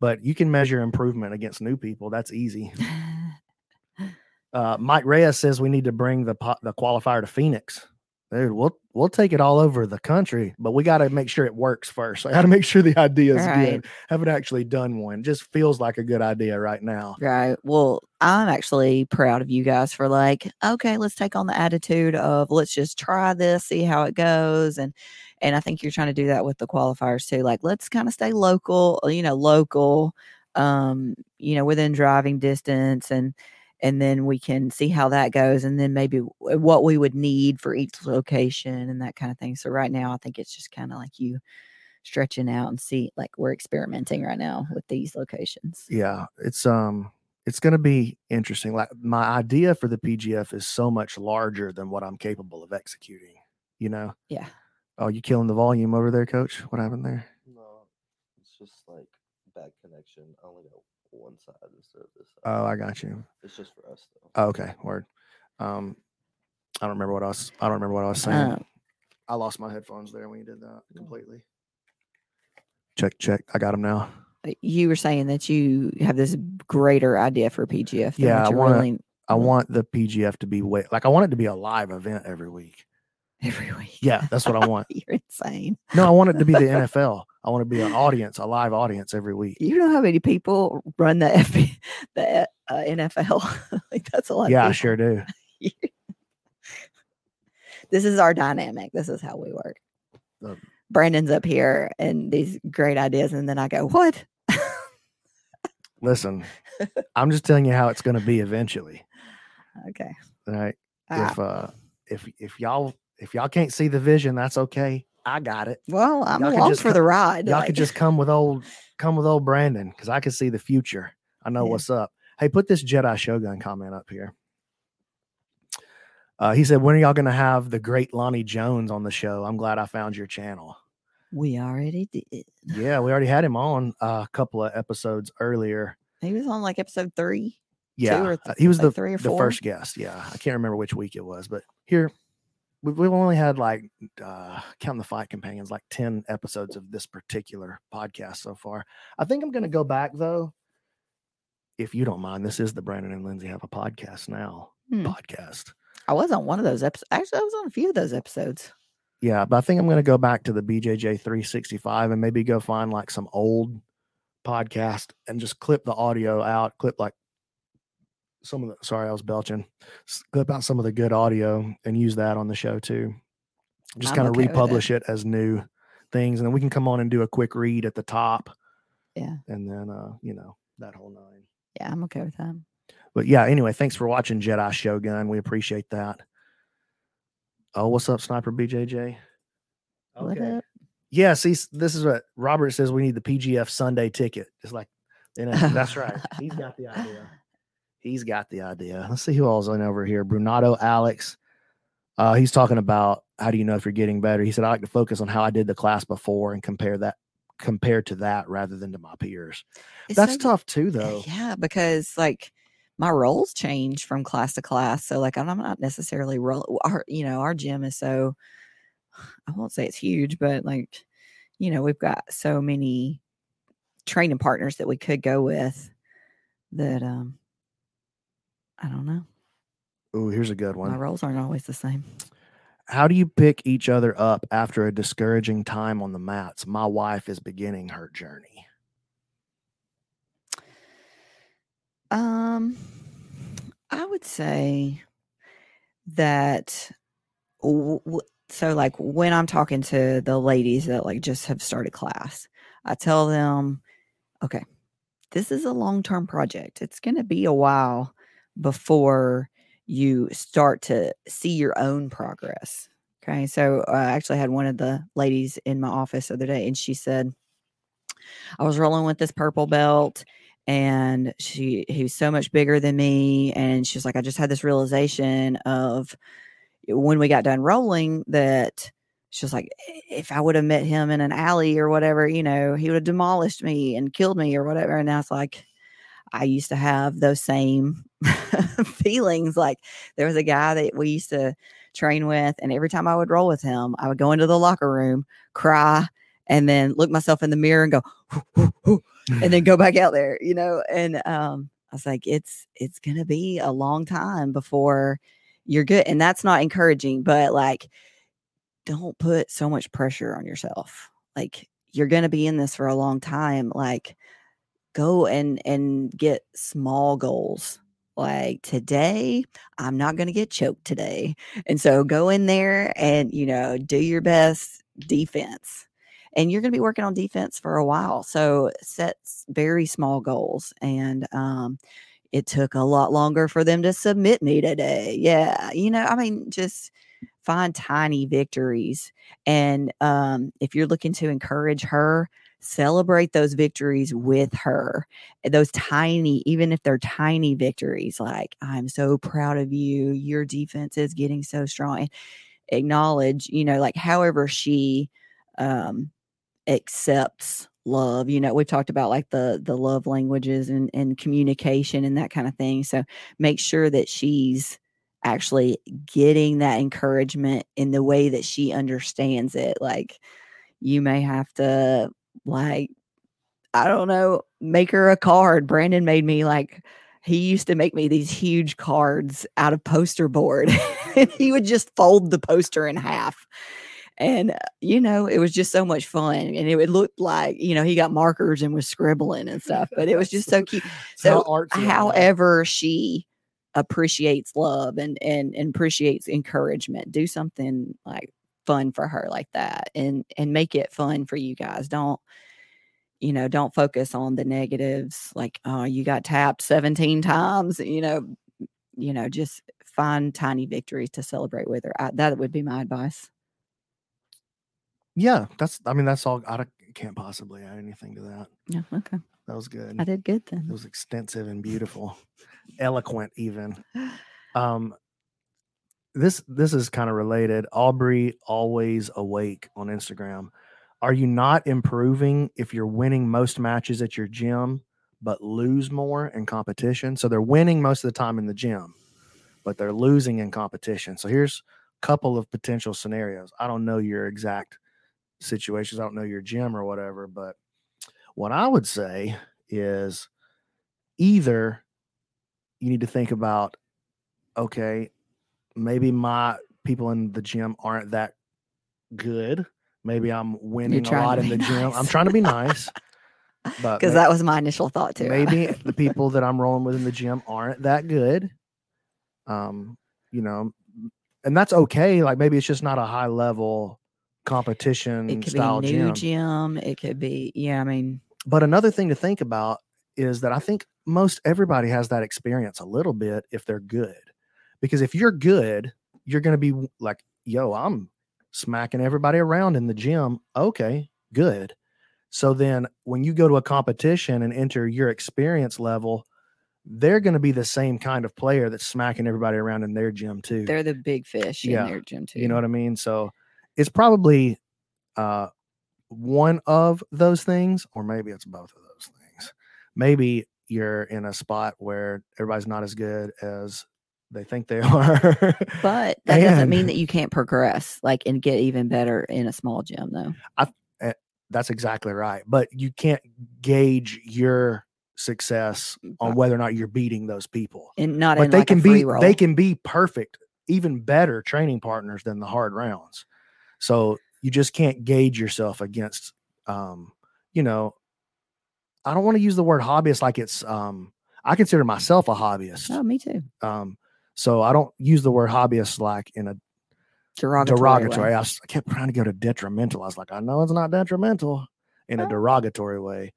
S1: but you can measure improvement against new people that's easy *laughs* uh, mike reyes says we need to bring the po- the qualifier to phoenix dude we'll we'll take it all over the country but we got to make sure it works first i got to *laughs* make sure the idea is
S2: Right.
S1: good haven't actually done one just feels like a good idea right now
S2: Right. Well, I'm actually proud of you guys for like, okay, let's take on the attitude of let's just try this, see how it goes. And and I think you're trying to do that with the qualifiers too. Like, let's kind of stay local, you know, local, um, you know, within driving distance and and then we can see how that goes and then maybe what we would need for each location and that kind of thing. So right now I think it's just kind of like you stretching out and see like we're experimenting right now with these locations.
S1: yeah it's um it's going to be interesting like my idea for the pgf is so much larger than what i'm capable of executing you know
S2: Yeah.
S1: oh you killing the volume over there coach what happened there
S3: No, it's just like bad connection. I only got one side instead of this side.
S1: oh i got you
S3: It's just for us though.
S1: oh, okay word um i don't remember what i was i don't remember what i was saying
S2: Um,
S1: i lost my headphones there when you did that completely check check i got them now
S2: Uh, you were saying that you have this greater idea for PGF. Than
S1: Yeah, I
S2: what you're
S1: wanna-
S2: really
S1: i want the pgf to be way like i want it to be a live event every week
S2: every week.
S1: yeah that's what i *laughs* want
S2: You're insane.
S1: no i want it to be the *laughs* nfl i want to be an audience a live audience every week
S2: You know how many people run the F- the uh, NFL? *laughs* like that's a lot.
S1: yeah i sure do
S2: This is our dynamic. This is how we work.
S1: Um,
S2: Brandon's up here and these great ideas, and then I go, "What?"
S1: listen i'm just telling you how it's going to be eventually
S2: okay.
S1: all right
S2: Ah,
S1: if uh if if y'all if y'all can't see the vision that's okay i got it
S2: well, I'm
S1: y'all
S2: along
S1: just
S2: for
S1: co-
S2: the ride.
S1: y'all
S2: like-
S1: could just come with old come with old brandon because i can see the future i know
S2: Yeah.
S1: what's up hey put this jedi shogun comment up here uh, he said when are y'all going to have the great lonnie jones on the show i'm glad i found your channel
S2: we already did.
S1: yeah we already had him on a couple of episodes earlier
S2: He was on like episode three.
S1: yeah
S2: th-
S1: he was
S2: like
S1: the,
S2: three or
S1: the
S2: four?
S1: first guest yeah i can't remember which week it was but here we've, we've only had like uh counting the fight companions like 10 episodes of this particular podcast so far i think i'm going to go back though if you don't mind this is the brandon and lindsay have a podcast now
S2: Hmm.
S1: podcast
S2: I was on one of those episodes. Actually, I was on a few of those episodes.
S1: yeah but i think i'm going to go back to the bjj 365 and maybe go find like some old podcast and just clip the audio out, clip like some of the sorry, I was belching. Clip out some of the good audio and use that on the show too. Just kind of
S2: okay with it.
S1: republish it as new things, and then we can come on and do a quick read at the top.
S2: Yeah.
S1: And then uh, you know, that whole nine.
S2: Yeah, I'm okay with that.
S1: But yeah, anyway, thanks for watching Jedi Shogun. We appreciate that. Oh, what's up, Sniper BJJ?
S2: Up?
S1: Yeah, see, this is what Robert says. We need the PGF Sunday ticket. Just like, you know, that's right. He's got the idea. He's got the idea. Let's see who all's in over here. Brunato Alex. Uh, he's talking about how do you know if you're getting better? He said, I like to focus on how I did the class before and compare that compared to that rather than to my peers.
S2: It's
S1: That's
S2: so-
S1: tough too, though.
S2: Yeah, because like my rolls change from class to class. So like I'm not necessarily role our you know, our gym is so I won't say it's huge, but like, you know, we've got so many training partners that we could go with that um I don't know.
S1: Oh, here's a good one.
S2: My
S1: one.
S2: rolls aren't always the same.
S1: How do you pick each other up after a discouraging time on the mats? My wife is beginning her journey.
S2: Um, I would say that. w- w- So, like when I'm talking to the ladies that like just have started class, I tell them, okay, this is a long term project. It's going to be a while before you start to see your own progress. Okay. So, uh, I actually had one of the ladies in my office the other day, and she said, I was rolling with this purple belt and she he was so much bigger than me and she's like i just had this realization of when we got done rolling that she was like if i would have met him in an alley or whatever you know he would have demolished me and killed me or whatever and now it's like i used to have those same *laughs* feelings like there was a guy that we used to train with and every time i would roll with him i would go into the locker room cry and then look myself in the mirror and go and then *laughs* go back out there, you know. And um, I was like, it's it's gonna be a long time before you're good, and that's not encouraging, but like, don't put so much pressure on yourself. Like, you're gonna be in this for a long time. Like, go and and get small goals. Like today, I'm not gonna get choked today, and so go in there and you know do your best defense and you're going to be working on defense for a while. So set very small goals. And um, it took a lot longer for them to submit me today. Yeah. You know, I mean, just find tiny victories. And um, if you're looking to encourage her, celebrate those victories with her. Those tiny, even if they're tiny victories, like, I'm so proud of you. Your defense is getting so strong. And acknowledge, you know, like, however she, um, accepts love you know we've talked about like the the love languages and and communication and that kind of thing so make sure that she's actually getting that encouragement in the way that she understands it like you may have to like i don't know make her a card. Brandon made me like he used to make me these huge cards out of poster board *laughs* and he would just fold the poster in half. And uh, you know it was just so much fun and it would look like you know he got markers and was scribbling and stuff but it was just so cute. *laughs* So however she appreciates love and and, and appreciates encouragement do something like fun for her like that and and make it fun for you guys don't you know don't focus on the negatives like oh you got tapped 17 times you know you know just find tiny victories to celebrate with her I, that would be my advice
S1: Yeah, that's. I mean, that's all. I can't possibly add anything to that.
S2: yeah okay
S1: That was good.
S2: i did good then It
S1: was extensive and beautiful, *laughs* eloquent even. Um, this this is kind of related. Aubrey always awake on Instagram. Are you not improving if you're winning most matches at your gym, but lose more in competition? So they're winning most of the time in the gym, but they're losing in competition. So here's a couple of potential scenarios. I don't know your exact situations. I don't know your gym or whatever, but what I would say is either you need to think about okay maybe my people in the gym aren't that good maybe i'm winning a lot in the gym i'm trying to be nice *laughs* but
S2: because that was my initial thought too.
S1: maybe *laughs* the people that I'm rolling with in the gym aren't that good. Um, you know, and that's okay. Like maybe it's just not a high level competition
S2: it could
S1: style
S2: be new
S1: gym.
S2: gym. It could be yeah. I mean,
S1: But another thing to think about is that I think most everybody has that experience a little bit if they're good. Because if you're good, you're going to be like, yo, I'm smacking everybody around in the gym. Okay, good. So then when you go to a competition and enter your experience level, they're going to be the same kind of player that's smacking everybody around in their gym too.
S2: they're the big fish
S1: Yeah.
S2: in their gym too.
S1: You know what I mean? So it's probably uh, one of those things, or maybe it's both of those things. Maybe you're in a spot where everybody's not as good as they think they *laughs* are.
S2: But that doesn't mean that you can't progress, like, and get even better in a small gym, though.
S1: I, That's exactly right. But you can't gauge your success on whether or not you're beating those people.
S2: And not
S1: but they
S2: like
S1: can be
S2: roll.
S1: they can be perfect, even better training partners than the hard rounds. So you just can't gauge yourself against um, you know, I don't want to use the word hobbyist like it's um I consider myself a hobbyist.
S2: Oh, me too.
S1: Um so I don't use the word hobbyist like in a
S2: Derogatory.
S1: derogatory.
S2: way.
S1: I, I kept trying to go to detrimental. I was like, I know it's not detrimental in a
S2: Oh.
S1: derogatory way.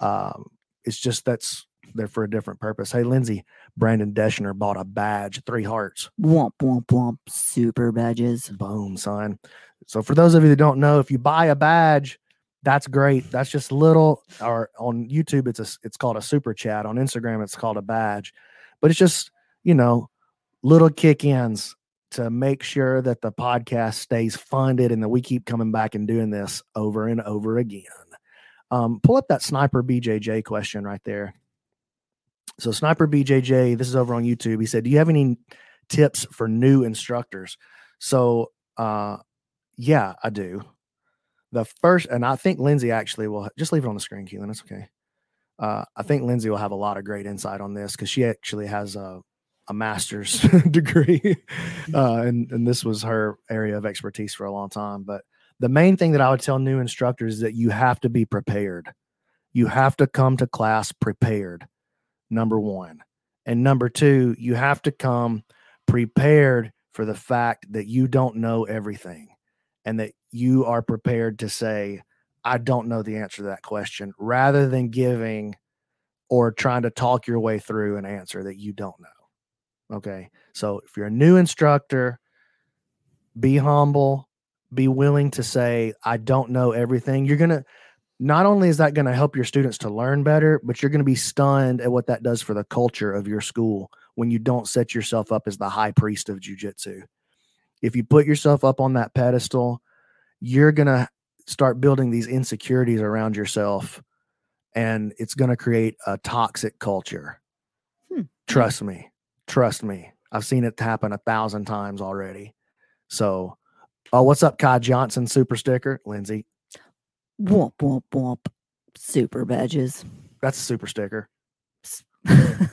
S1: Um, it's just that's there for a different purpose. Hey, Lindsay, Brandon Deschner bought a badge, three hearts.
S2: Womp womp womp. Super badges.
S1: Boom, son. So for those of you that don't know, if you buy a badge, that's great. That's just little. Or on YouTube, it's a it's called a super chat. On Instagram, it's called a badge. But it's just you know little kick-ins to make sure that the podcast stays funded and that we keep coming back and doing this over and over again. Um, pull up that sniper BJJ question right there. So sniper BJJ, this is over on YouTube. He said, "Do you have any tips for new instructors?" So uh yeah, I do. The first, and I think Lindsay actually will just leave it on the screen, Keelan. It's okay. Uh, I think Lindsay will have a lot of great insight on this because she actually has a, a master's *laughs* *laughs* degree, *laughs* uh, and and this was her area of expertise for a long time. But the main thing that I would tell new instructors is that you have to be prepared. You have to come to class prepared. Number one, and number two, you have to come prepared for the fact that you don't know everything and that you are prepared to say, I don't know the answer to that question, rather than giving or trying to talk your way through an answer that you don't know. Okay. So if you're a new instructor, be humble, be willing to say, I don't know everything. You're going to, not only is that going to help your students to learn better, but you're going to be stunned at what that does for the culture of your school when you don't set yourself up as the high priest of jujitsu. If you put yourself up on that pedestal, you're going to start building these insecurities around yourself and it's going to create a toxic culture.
S2: Hmm.
S1: Trust me. Trust me. I've seen it happen a thousand times already. So, oh, what's up, Kai Johnson super sticker? Lindsay,
S2: Womp womp womp. Super badges.
S1: that's a super sticker. *laughs*
S2: womp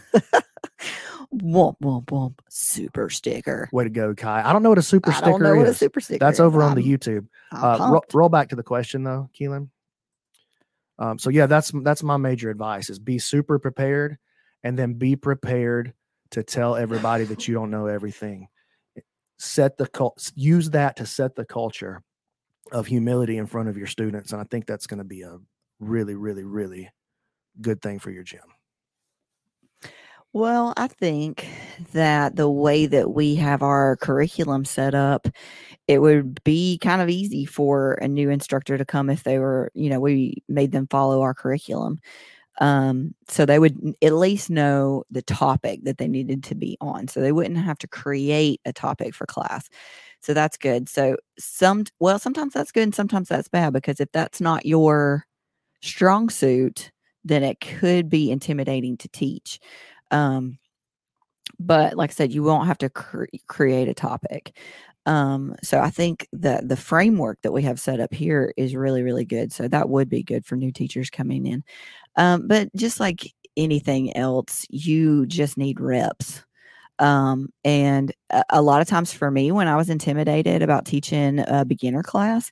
S2: womp womp. Super sticker.
S1: Way to go, Kai. I don't know what a super
S2: I
S1: sticker
S2: don't know what a
S1: is.
S2: super sticker
S1: That's
S2: is.
S1: over on the
S2: I'm-
S1: YouTube.
S2: I'm
S1: Uh, ro- roll back to the question though, Keelan. Um, so yeah, that's that's my major advice: is be super prepared, and then be prepared to tell everybody that you don't know everything. Set the use that to set the culture of humility in front of your students, and I think that's going to be a really, really, really good thing for your gym.
S2: Well, I think that the way that we have our curriculum set up, it would be kind of easy for a new instructor to come if they were, you know, we made them follow our curriculum. Um, so they would at least know the topic that they needed to be on. So they wouldn't have to create a topic for class. So that's good. So some, well, sometimes that's good and sometimes that's bad because if that's not your strong suit, then it could be intimidating to teach. Um, but like I said, you won't have to cre- create a topic. Um, so I think that the framework that we have set up here is really, really good. So that would be good for new teachers coming in. Um, but just like anything else, you just need reps. Um, and a, a lot of times for me, when I was intimidated about teaching a beginner class,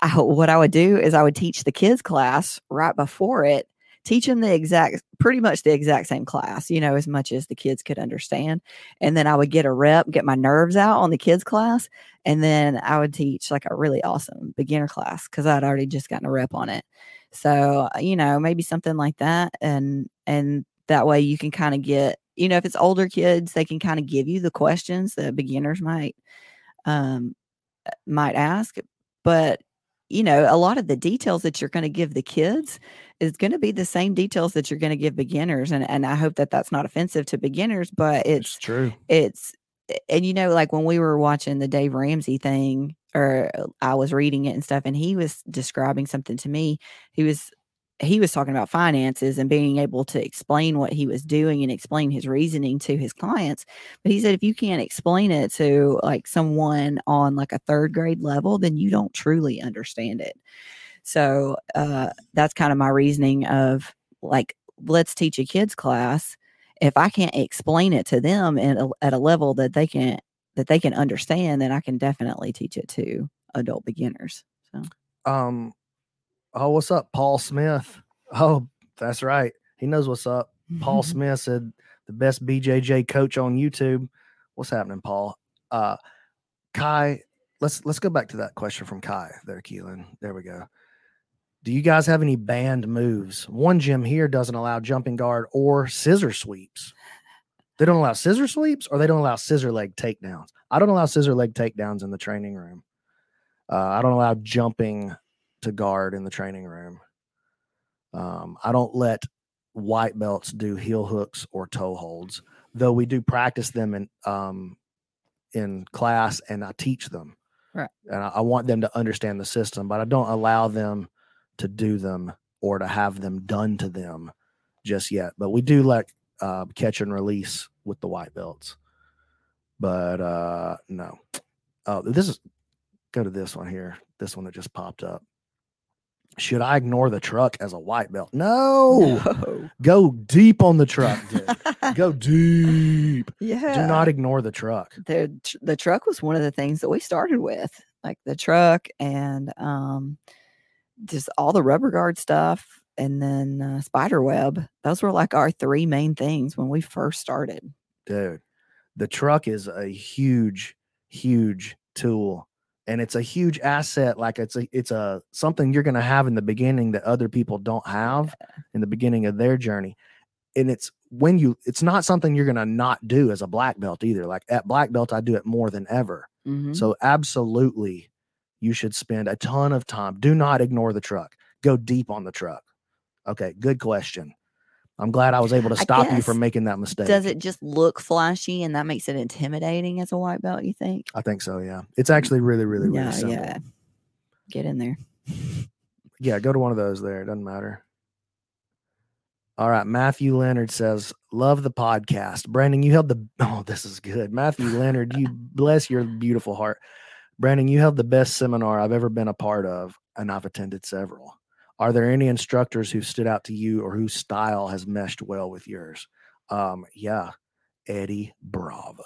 S2: I, what I would do is I would teach the kids class right before it teach them the exact, pretty much the exact same class, you know, as much as the kids could understand. And then I would get a rep, get my nerves out on the kids class. And then I would teach like a really awesome beginner class because I'd already just gotten a rep on it. So, uh, you know, maybe something like that. And, and that way you can kind of get, you know, if it's older kids, they can kind of give you the questions that beginners might, um, might ask. But you know, a lot of the details that you're going to give the kids is going to be the same details that you're going to give beginners. And and I hope that that's not offensive to beginners, but it's,
S1: It's true.
S2: it's and you know, like when we were watching the Dave Ramsey thing, or uh, I was reading it and stuff, and he was describing something to me. He was he was talking about finances and being able to explain what he was doing and explain his reasoning to his clients. But he said if you can't explain it to like someone on like a third grade level, then you don't truly understand it. So uh, that's kind of my reasoning of like let's teach a kids class. If I can't explain it to them at a, at a level that they can that they can understand, then I can definitely teach it to adult beginners. So
S1: Um, oh, what's up, Paul Smith? Oh, that's right. He knows what's up. Paul Smith said the best BJJ coach on YouTube. What's happening, Paul? Uh, Kai, let's let's go back to that question from Kai there, Keelan. There we go. Do you guys have any banned moves? One gym here doesn't allow jumping guard or scissor sweeps. They don't allow scissor sweeps or they don't allow scissor leg takedowns. I don't allow scissor leg takedowns in the training room. Uh, I don't allow jumping to guard in the training room. Um, I don't let white belts do heel hooks or toe holds, though we do practice them in um, in class and I teach them.
S2: Right.
S1: And I, I want them to understand the system, but I don't allow them to do them or to have them done to them just yet. But we do let uh, catch and release with the white belts. But uh, no. Oh, this is go to this one here. This one that just popped up. Should I ignore the truck as a white belt? No.
S2: No.
S1: Go deep on the truck, dude. *laughs* Go deep.
S2: yeah.
S1: Do not ignore the truck.
S2: the the truck was one of the things that we started with, like the truck and um, just all the rubber guard stuff, and then uh, spider web. Those were like our three main things when we first started.
S1: Dude, the truck is a huge, huge tool. And it's a huge asset. Like it's a it's a something you're gonna have in the beginning that other people don't have in the beginning of their journey. And it's when you it's not something you're gonna not do as a black belt either. Like at black belt, I do it more than ever.
S2: Mhm.
S1: So absolutely, you should spend a ton of time. Do not ignore the truck. Go deep on the truck. Okay, good question. I'm glad I was able to stop you from making that mistake.
S2: Does it just look flashy and that makes it intimidating as a white belt? You think?
S1: I think so. Yeah, it's actually really, really, really
S2: yeah,
S1: simple.
S2: yeah. Get in there.
S1: Yeah, go to one of those there. It doesn't matter. All right. Matthew Leonard says, Love the podcast. Brandon, you held the *laughs* oh, this is good. Matthew Leonard, you bless your beautiful heart. Brandon, you held the best seminar I've ever been a part of, and I've attended several. Are there any instructors who stood out to you or whose style has meshed well with yours? Um, yeah, Eddie Bravo.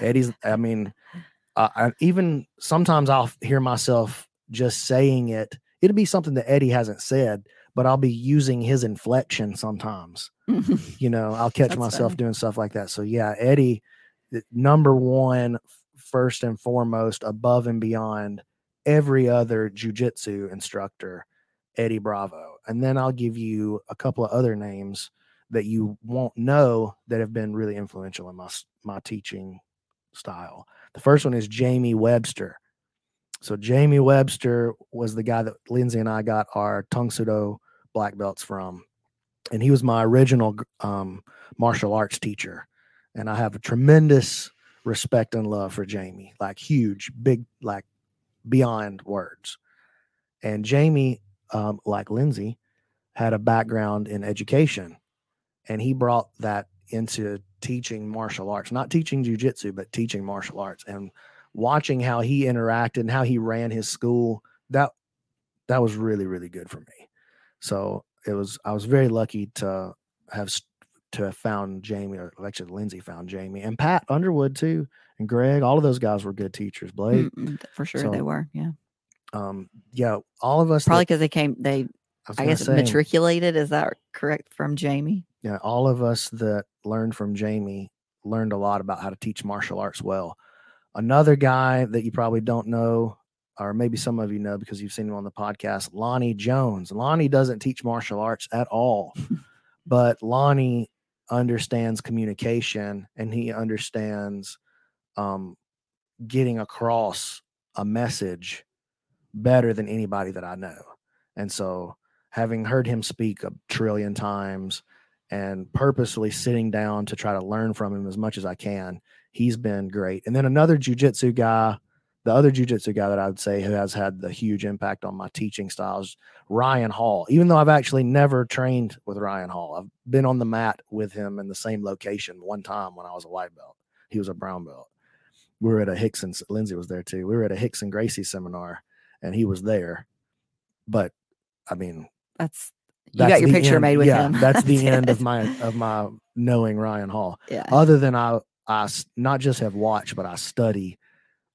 S1: Eddie's, I mean, uh, I, even sometimes I'll hear myself just saying it. It'd be something that Eddie hasn't said, but I'll be using his inflection sometimes. *laughs* You know, I'll catch
S2: That's
S1: myself
S2: funny.
S1: doing stuff like that. So yeah, Eddie, number one, first and foremost, above and beyond every other jujitsu instructor, Eddie Bravo. And then I'll give you a couple of other names that you won't know that have been really influential in my my teaching style. The first one is Jamie Webster. So Jamie Webster was the guy that Lindsay and I got our Tang Soo Do black belts from, and he was my original um, martial arts teacher. And I have a tremendous respect and love for Jamie, like huge, big, like beyond words. And Jamie, um, like Lindsay, had a background in education, and he brought that into teaching martial arts, not teaching jujitsu, but teaching martial arts. And watching how he interacted and how he ran his school, that that was really, really good for me. So it was I was very lucky to have to have found Jamie, or actually Lindsay found Jamie and Pat Underwood too, and Greg. All of those guys were good teachers. Blake,
S2: Mm-mm, for sure
S1: So,
S2: they were. Yeah,
S1: um, yeah, all of us.
S2: probably because they came. They
S1: was
S2: I guess
S1: say,
S2: matriculated. Is that correct from Jamie?
S1: yeah, all of us that learned from Jamie learned a lot about how to teach martial arts well. Another guy that you probably don't know, or maybe some of you know because you've seen him on the podcast, Lonnie Jones. Lonnie doesn't teach martial arts at all, *laughs* but Lonnie understands communication and he understands um, getting across a message better than anybody that I know. And so, having heard him speak a trillion times and purposely sitting down to try to learn from him as much as I can, he's been great. And then another jujitsu guy, the other jujitsu guy that I would say who has had the huge impact on my teaching styles, Ryan Hall. Even though I've actually never trained with Ryan Hall, I've been on the mat with him in the same location one time when I was a white belt. He was a brown belt. We were at a Rickson, Lindsay was there too. We were at a Rickson Gracie seminar and he was there. But I mean,
S2: That's you got your picture
S1: end-
S2: made with
S1: yeah,
S2: him.
S1: That's the *laughs* end of my of my knowing Ryan Hall.
S2: yeah.
S1: Other than I I not just have watched, but I study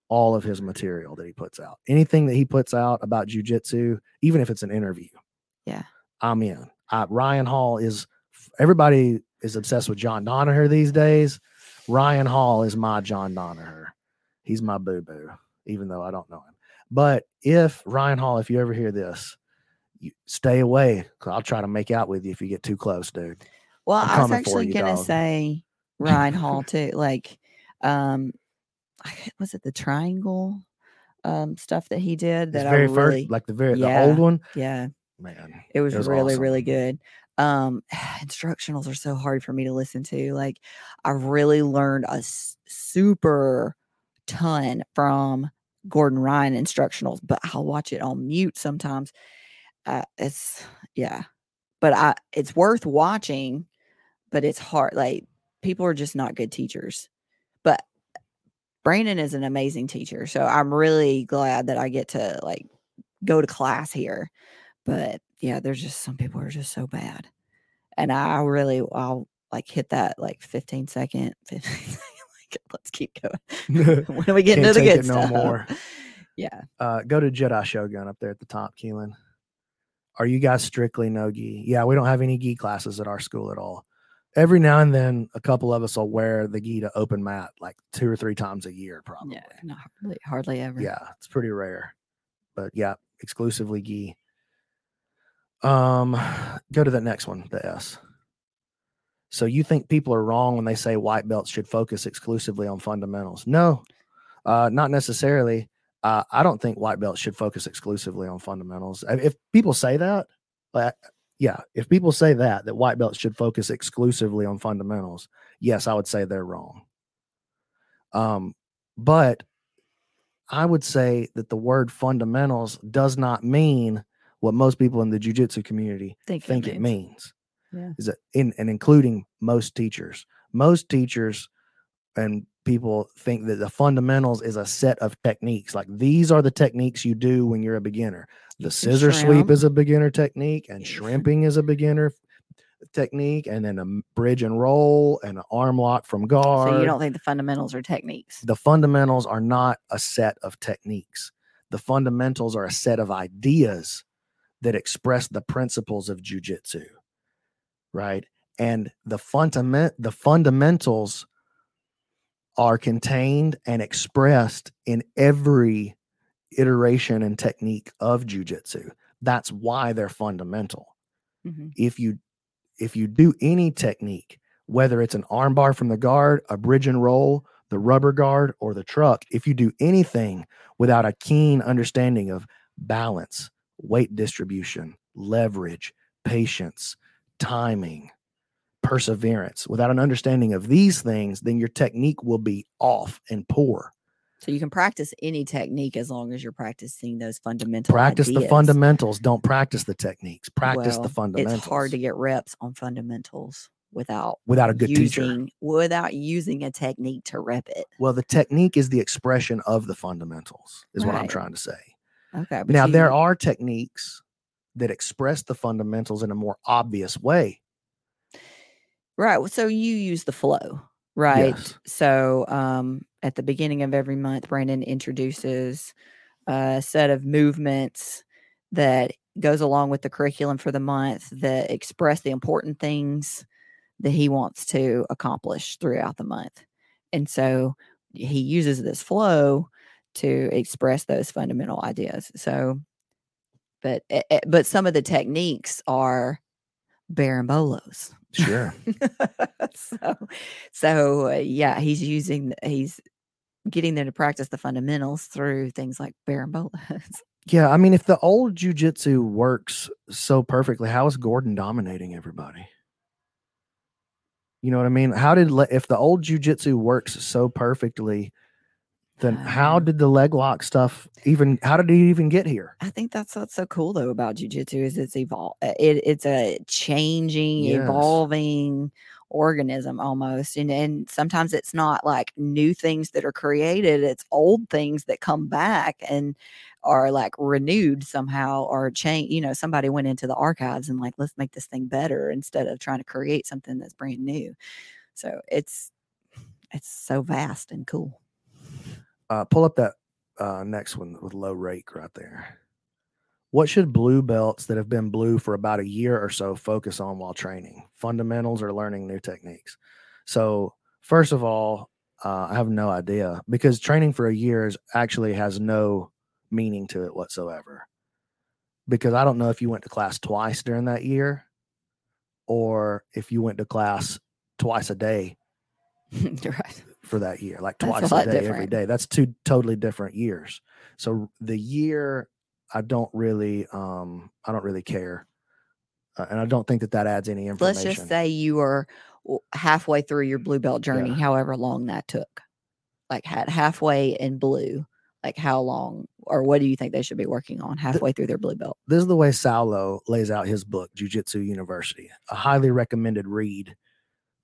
S1: all of his material that he puts out. Anything that he puts out about jujitsu, even if it's an interview,
S2: Yeah.
S1: I'm in. I, Ryan Hall is. Everybody is obsessed with John Danaher these days. Ryan Hall is my John Danaher. He's my boo boo, even though I don't know him. But if Ryan Hall, if you ever hear this, you stay away. I'll try to make out with you if you get too close, dude.
S2: Well,
S1: I'm
S2: I was actually
S1: you,
S2: gonna
S1: dog.
S2: say Ryan Hall too. Like, um, was it the triangle um stuff that he did
S1: His
S2: that I
S1: very
S2: really,
S1: first, like the very
S2: Yeah.
S1: the old one,
S2: yeah,
S1: man.
S2: it was,
S1: It was
S2: really
S1: awesome.
S2: really good. Um, *sighs* instructionals are so hard for me to listen to. Like, I really learned a super ton from Gordon Ryan instructionals, but I'll watch it on mute sometimes. Uh, it's yeah, but I it's worth watching, but it's hard. Like people are just not good teachers. But Brandon is an amazing teacher, so I'm really glad that I get to like go to class here. But yeah, there's just some people are just so bad, and I really I'll like hit that like 15 second, 15 second *laughs* let's keep going. *laughs* when are we getting to the good
S1: it no
S2: stuff?
S1: more. *laughs*
S2: Yeah.
S1: uh, go to Jedi Shogun up there at the top, Keelan. Are you guys strictly no gi? Yeah, we don't have any gi classes at our school at all. Every now and then, a couple of us will wear the gi to open mat like two or three times a year, probably.
S2: Yeah, not hardly, hardly ever.
S1: Yeah, it's pretty rare. But yeah, exclusively gi. Um, *sighs* go to the next one, the S. So you think people are wrong when they say white belts should focus exclusively on fundamentals? No, uh, not necessarily. Uh, I don't think white belts should focus exclusively on fundamentals. If people say that, like, yeah, if people say that that white belts should focus exclusively on fundamentals, yes, I would say they're wrong. Um, but I would say that the word fundamentals does not mean what most people in the jujitsu community
S2: Think, it
S1: think it
S2: means.
S1: means.
S2: Yeah.
S1: Is it in and including most teachers. Most teachers and people think that the fundamentals is a set of techniques. Like these are the techniques you do when you're a beginner. The scissor sweep is a beginner technique, and *laughs* shrimping is a beginner technique, and then a bridge and roll and an arm lock from guard.
S2: So you don't think the fundamentals are techniques?
S1: the fundamentals are not a set of techniques. The fundamentals are a set of ideas that express the principles of jujitsu, right? And the fundament the fundamentals are contained and expressed in every iteration and technique of jujitsu. That's why they're fundamental
S2: Mhm.
S1: if you if you do any technique whether it's an armbar from the guard a bridge and roll the rubber guard or the truck if you do anything without a keen understanding of balance weight distribution leverage patience timing perseverance without an understanding of these things then your technique will be off and poor
S2: So you can practice any technique as long as you're practicing those fundamental.
S1: practice the fundamentals don't practice the techniques practice the fundamentals
S2: It's hard to get reps on fundamentals without
S1: without a good teacher
S2: without using a technique to rep it.
S1: Well, the technique is the expression of the fundamentals, is what I'm trying to say.
S2: Okay.
S1: now,
S2: you-
S1: there are techniques that express the fundamentals in a more obvious way.
S2: right. So you use the flow, right?
S1: Yes.
S2: So um, at the beginning of every month, Brandon introduces a set of movements that goes along with the curriculum for the month that express the important things that he wants to accomplish throughout the month. And so he uses this flow to express those fundamental ideas. So, but eh, eh, but some of the techniques are berimbolos.
S1: Sure. *laughs*
S2: so, so uh, yeah, he's using he's getting them to practice the fundamentals through things like berimbolos. *laughs*
S1: Yeah, I mean, if the old jujitsu works so perfectly, how is Gordon dominating everybody? You know what I mean? How did if the old jujitsu works so perfectly, then how
S2: Um,
S1: did the leg lock stuff even? How did he even get here?
S2: I think that's what's so cool though about jujitsu is it's evol uh, it, it's a changing,
S1: Yes.
S2: evolving organism almost. And and sometimes it's not like new things that are created, it's old things that come back and are like renewed somehow or change, you know, somebody went into the archives and like, let's make this thing better instead of trying to create something that's brand new. So it's it's so vast and cool.
S1: Uh, pull up that uh, next one with low rake right there. What should blue belts that have been blue for about a year or so focus on while training? Fundamentals or learning new techniques? So, first of all, uh, I have no idea because training for a year is actually has no meaning to it whatsoever. Because I don't know if you went to class twice during that year or if you went to class twice a day *laughs*
S2: right.
S1: For that year, like
S2: That's a
S1: twice a, day every
S2: different.
S1: day. That's two totally different years. So the year, I don't really, um, I don't really care, uh, and I don't think that that adds any information.
S2: let's just say you were w- halfway through your blue belt journey,
S1: Yeah.
S2: however long that took. Like had halfway in blue, like how long or what do you think they should be working on halfway through their blue belt?
S1: this is the way Saulo lays out his book, Jiu Jitsu University, a highly recommended read.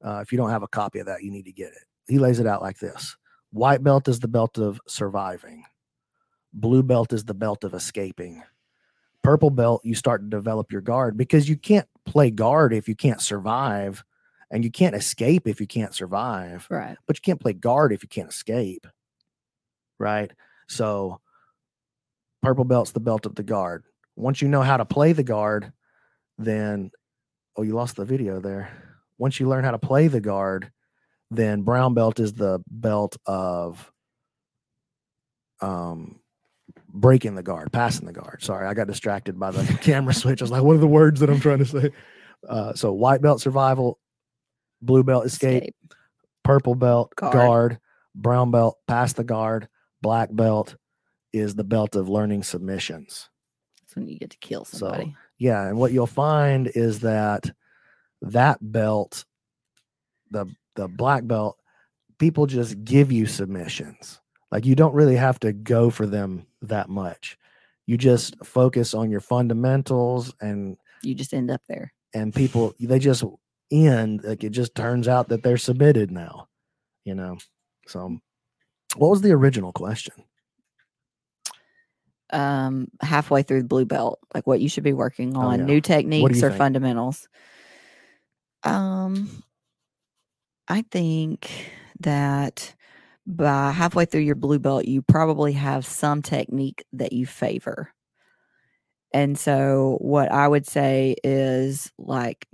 S1: Uh, if you don't have a copy of that, you need to get it. He lays it out like this: White belt is the belt of surviving. Blue belt is the belt of escaping. Purple belt, you start to develop your guard because you can't play guard if you can't survive, and you can't escape if you can't survive
S2: Right.
S1: but you can't play guard if you can't escape. Right. So purple belt's the belt of the guard. Once you know how to play the guard, then oh, you lost the video there. Once you learn how to play the guard, then brown belt is the belt of um breaking the guard, passing the guard. Sorry, I got distracted by the *laughs* camera switch. I was like, what are the words that I'm trying to say? Uh, so white belt survival, blue belt escape,
S2: Escape.
S1: purple belt
S2: Guard.
S1: guard. brown belt pass the guard, black belt is the belt of learning submissions.
S2: That's when you get to kill
S1: So,
S2: somebody.
S1: Yeah, and what you'll find is that that belt, the the black belt, people just give you submissions. Like you don't really have to go for them that much. You just focus on your fundamentals and
S2: you just end up there.
S1: and people they just end like it just turns out that they're submitted now you know so what was the original question
S2: Um, halfway through the blue belt, like what you should be working
S1: Oh,
S2: on,
S1: yeah.
S2: new techniques or
S1: think?
S2: fundamentals. Um, I think that by halfway through your blue belt, you probably have some technique that you favor. And so, what I would say is like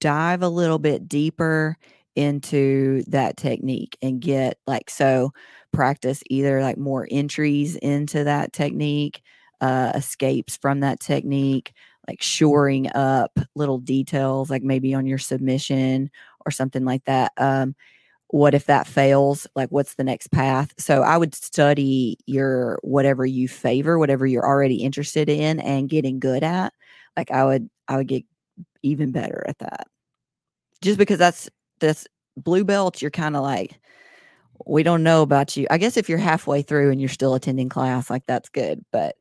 S2: dive a little bit deeper into that technique and get like so practice either like more entries into that technique, uh, escapes from that technique, like shoring up little details, like maybe on your submission or something like that. Um, what if that fails? Like, what's the next path? So, I would study your whatever you favor, whatever you're already interested in and getting good at. Like, I would, I would get even better at that. Just because that's that's blue belt, you're kind of like, we don't know about you. I guess if you're halfway through and you're still attending class, like that's good. But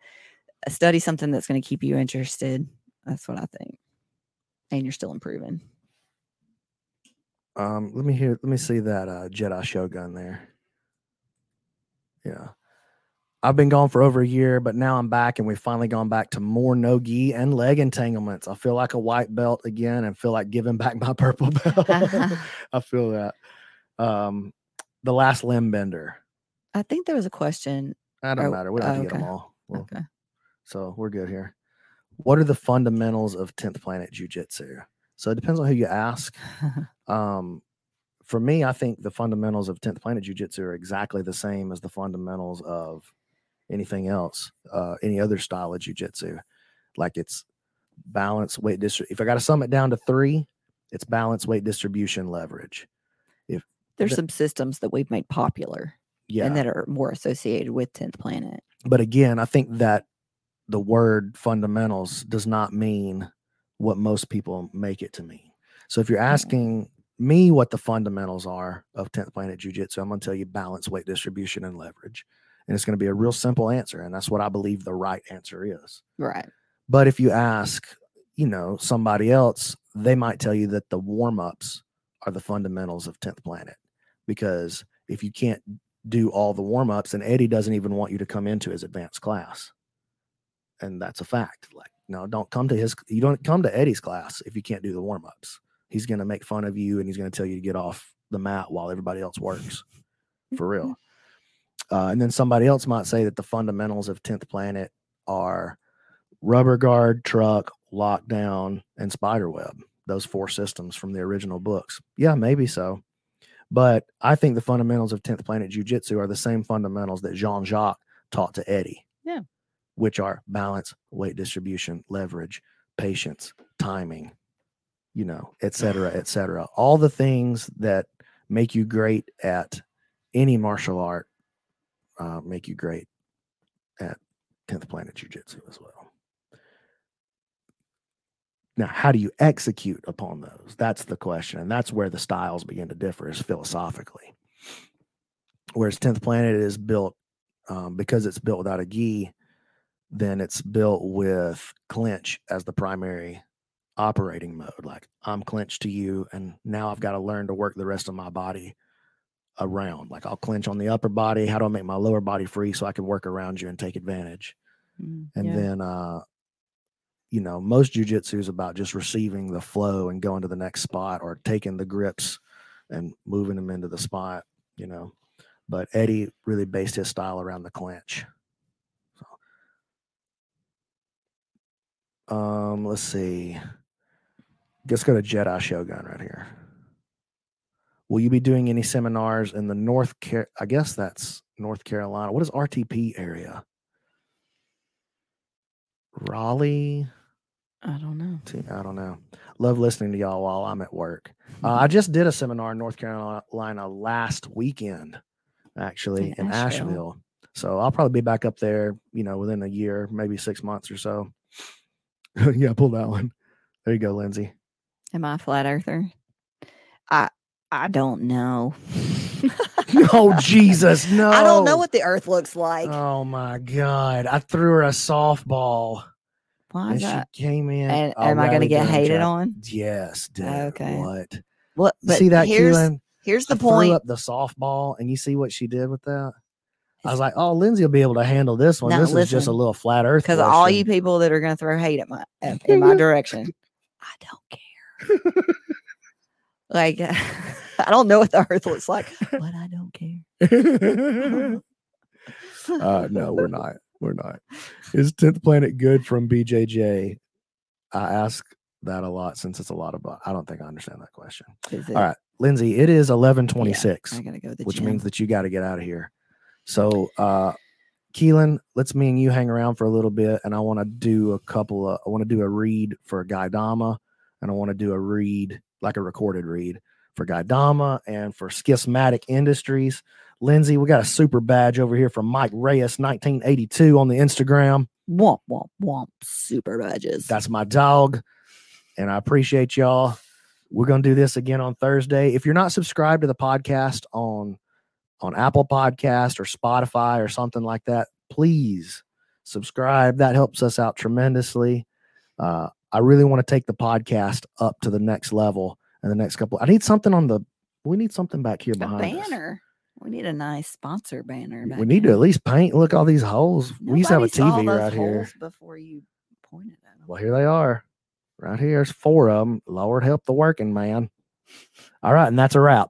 S2: study something that's going to keep you interested. That's what I think. And you're still improving.
S1: um let me hear let me see that uh jedi shogun there yeah i've been gone for over a year but now i'm back and we've finally gone back to more no gi and leg entanglements i feel like a white belt again and feel like giving back my *laughs* purple belt *laughs* i feel that um the last limb bender
S2: I think there was a question.
S1: I don't
S2: Oh,
S1: matter we don't have
S2: oh,
S1: to get them
S2: okay.
S1: all Well,
S2: Okay.
S1: So we're good here. what are the fundamentals of 10th planet jiu-jitsu? So it depends on who you ask. *laughs* Um, for me i think the fundamentals of 10th planet jiu-jitsu are exactly the same as the fundamentals of anything else uh, any other style of jiu-jitsu. Like it's balance weight distribution if i got to sum it down to three it's balance weight distribution leverage.
S2: If There's
S1: the-
S2: some systems that we've made popular
S1: yeah.
S2: and that are more associated with 10th Planet.
S1: but again i think that the word fundamentals does not mean what most people make it to mean. So if you're mm. asking me what the fundamentals are of 10th planet jiu-jitsu i'm going to tell you balance weight distribution and leverage. And it's going to be a real simple answer and that's what i believe the right answer is.
S2: Right.
S1: but if you ask you know somebody else they might tell you that the warm-ups are the fundamentals of 10th planet. Because if you can't do all the warm-ups and eddie doesn't even want you to come into his advanced class and that's a fact like no don't come to his you don't come to eddie's class if you can't do the warm-ups. He's going to make fun of you and he's going to tell you to get off the mat while everybody else works for real. *laughs* Uh, and then somebody else might say that the fundamentals of 10th planet are rubber guard truck lockdown and spider web those four systems from the original books. Yeah maybe so. But i think the fundamentals of 10th planet jiu-jitsu are the same fundamentals that jean-jacques taught to eddie.
S2: Yeah.
S1: Which are balance weight distribution leverage patience timing you know et cetera et cetera. All the things that make you great at any martial art uh, make you great at 10th planet jiu-jitsu as well. Now how do you execute upon those? That's the question and that's where the styles begin to differ is philosophically. Whereas 10th planet is built um, because it's built without a gi then it's built with clinch as the primary operating mode like i'm clenched to you and now i've got to learn to work the rest of my body around. Like i'll clench on the upper body how do i make my lower body free so i can work around you and take advantage?
S2: Mm,
S1: and
S2: yeah.
S1: then uh you know most jujitsu is about just receiving the flow and going to the next spot or taking the grips and moving them into the spot you know? But eddie really based his style around the clinch um let's see let's go to jedi shogun right here will you be doing any seminars in the north Car- i guess that's north carolina what is rtp area Raleigh.
S2: I don't know.
S1: I don't know. Love listening to y'all while I'm at work. Uh, I just did a seminar in North Carolina last weekend, actually
S2: In
S1: in
S2: Asheville.
S1: Asheville. So I'll probably be back up there, you know, within a year, maybe six months or so. *laughs* yeah, pull that one. There you go, Lindsay.
S2: Am I a flat earther? I I don't know. *laughs*
S1: oh Jesus, no. *laughs*
S2: I don't know what the earth looks like.
S1: Oh my God! I threw her a softball,
S2: Why
S1: and she came in.
S2: And am I going to get hated on?
S1: Yes, dude.
S2: Okay.
S1: What?
S2: What? But
S1: see that,
S2: here's
S1: Keelan?
S2: here's the
S1: I threw
S2: point.
S1: up the softball, and you see what she did with that. I was like, "Oh, Lindsay will be able to handle this one.
S2: Now,
S1: this is just a little flat Earth."
S2: Because all you people that are going to throw hate at my at, in my *laughs* direction, I don't care. like *laughs* I don't know what the earth looks like, but I don't care. *laughs*
S1: uh, no, we're not. We're not. Is tenth planet good from BJJ? I ask that a lot since it's a lot of. I don't think I understand that question. All right, Lindsay, it is eleven twenty six.
S2: I gotta go
S1: which
S2: gym.
S1: means that you got to get out of here. So, uh, Keelan, let's me and you hang around for a little bit, and I want to do a couple of. I want to do a read for Gaidama, and I want to do a read like a recorded read for Gaidama and for Schismatic Industries. Lindsay, we got a super badge over here from Mike Reyes, 1982 on the Instagram.
S2: womp womp womp super badges.
S1: That's my dog. And I appreciate y'all. We're going to do this again on Thursday. If you're not subscribed to the podcast on on Apple Podcast or Spotify or something like that, please subscribe. That helps us out tremendously. Uh, I really want to take the podcast up to the next level in the next couple. I need something on the. We need something back here
S2: a
S1: behind us.
S2: banner. We need a nice sponsor banner. back
S1: We need to at least paint. Look, all these holes. we used to have a
S2: Nobody
S1: TV right here.
S2: Before you pointed at them.
S1: Well, here they are. Right here. There's four of them. Lord help the working man. All right, and that's a wrap.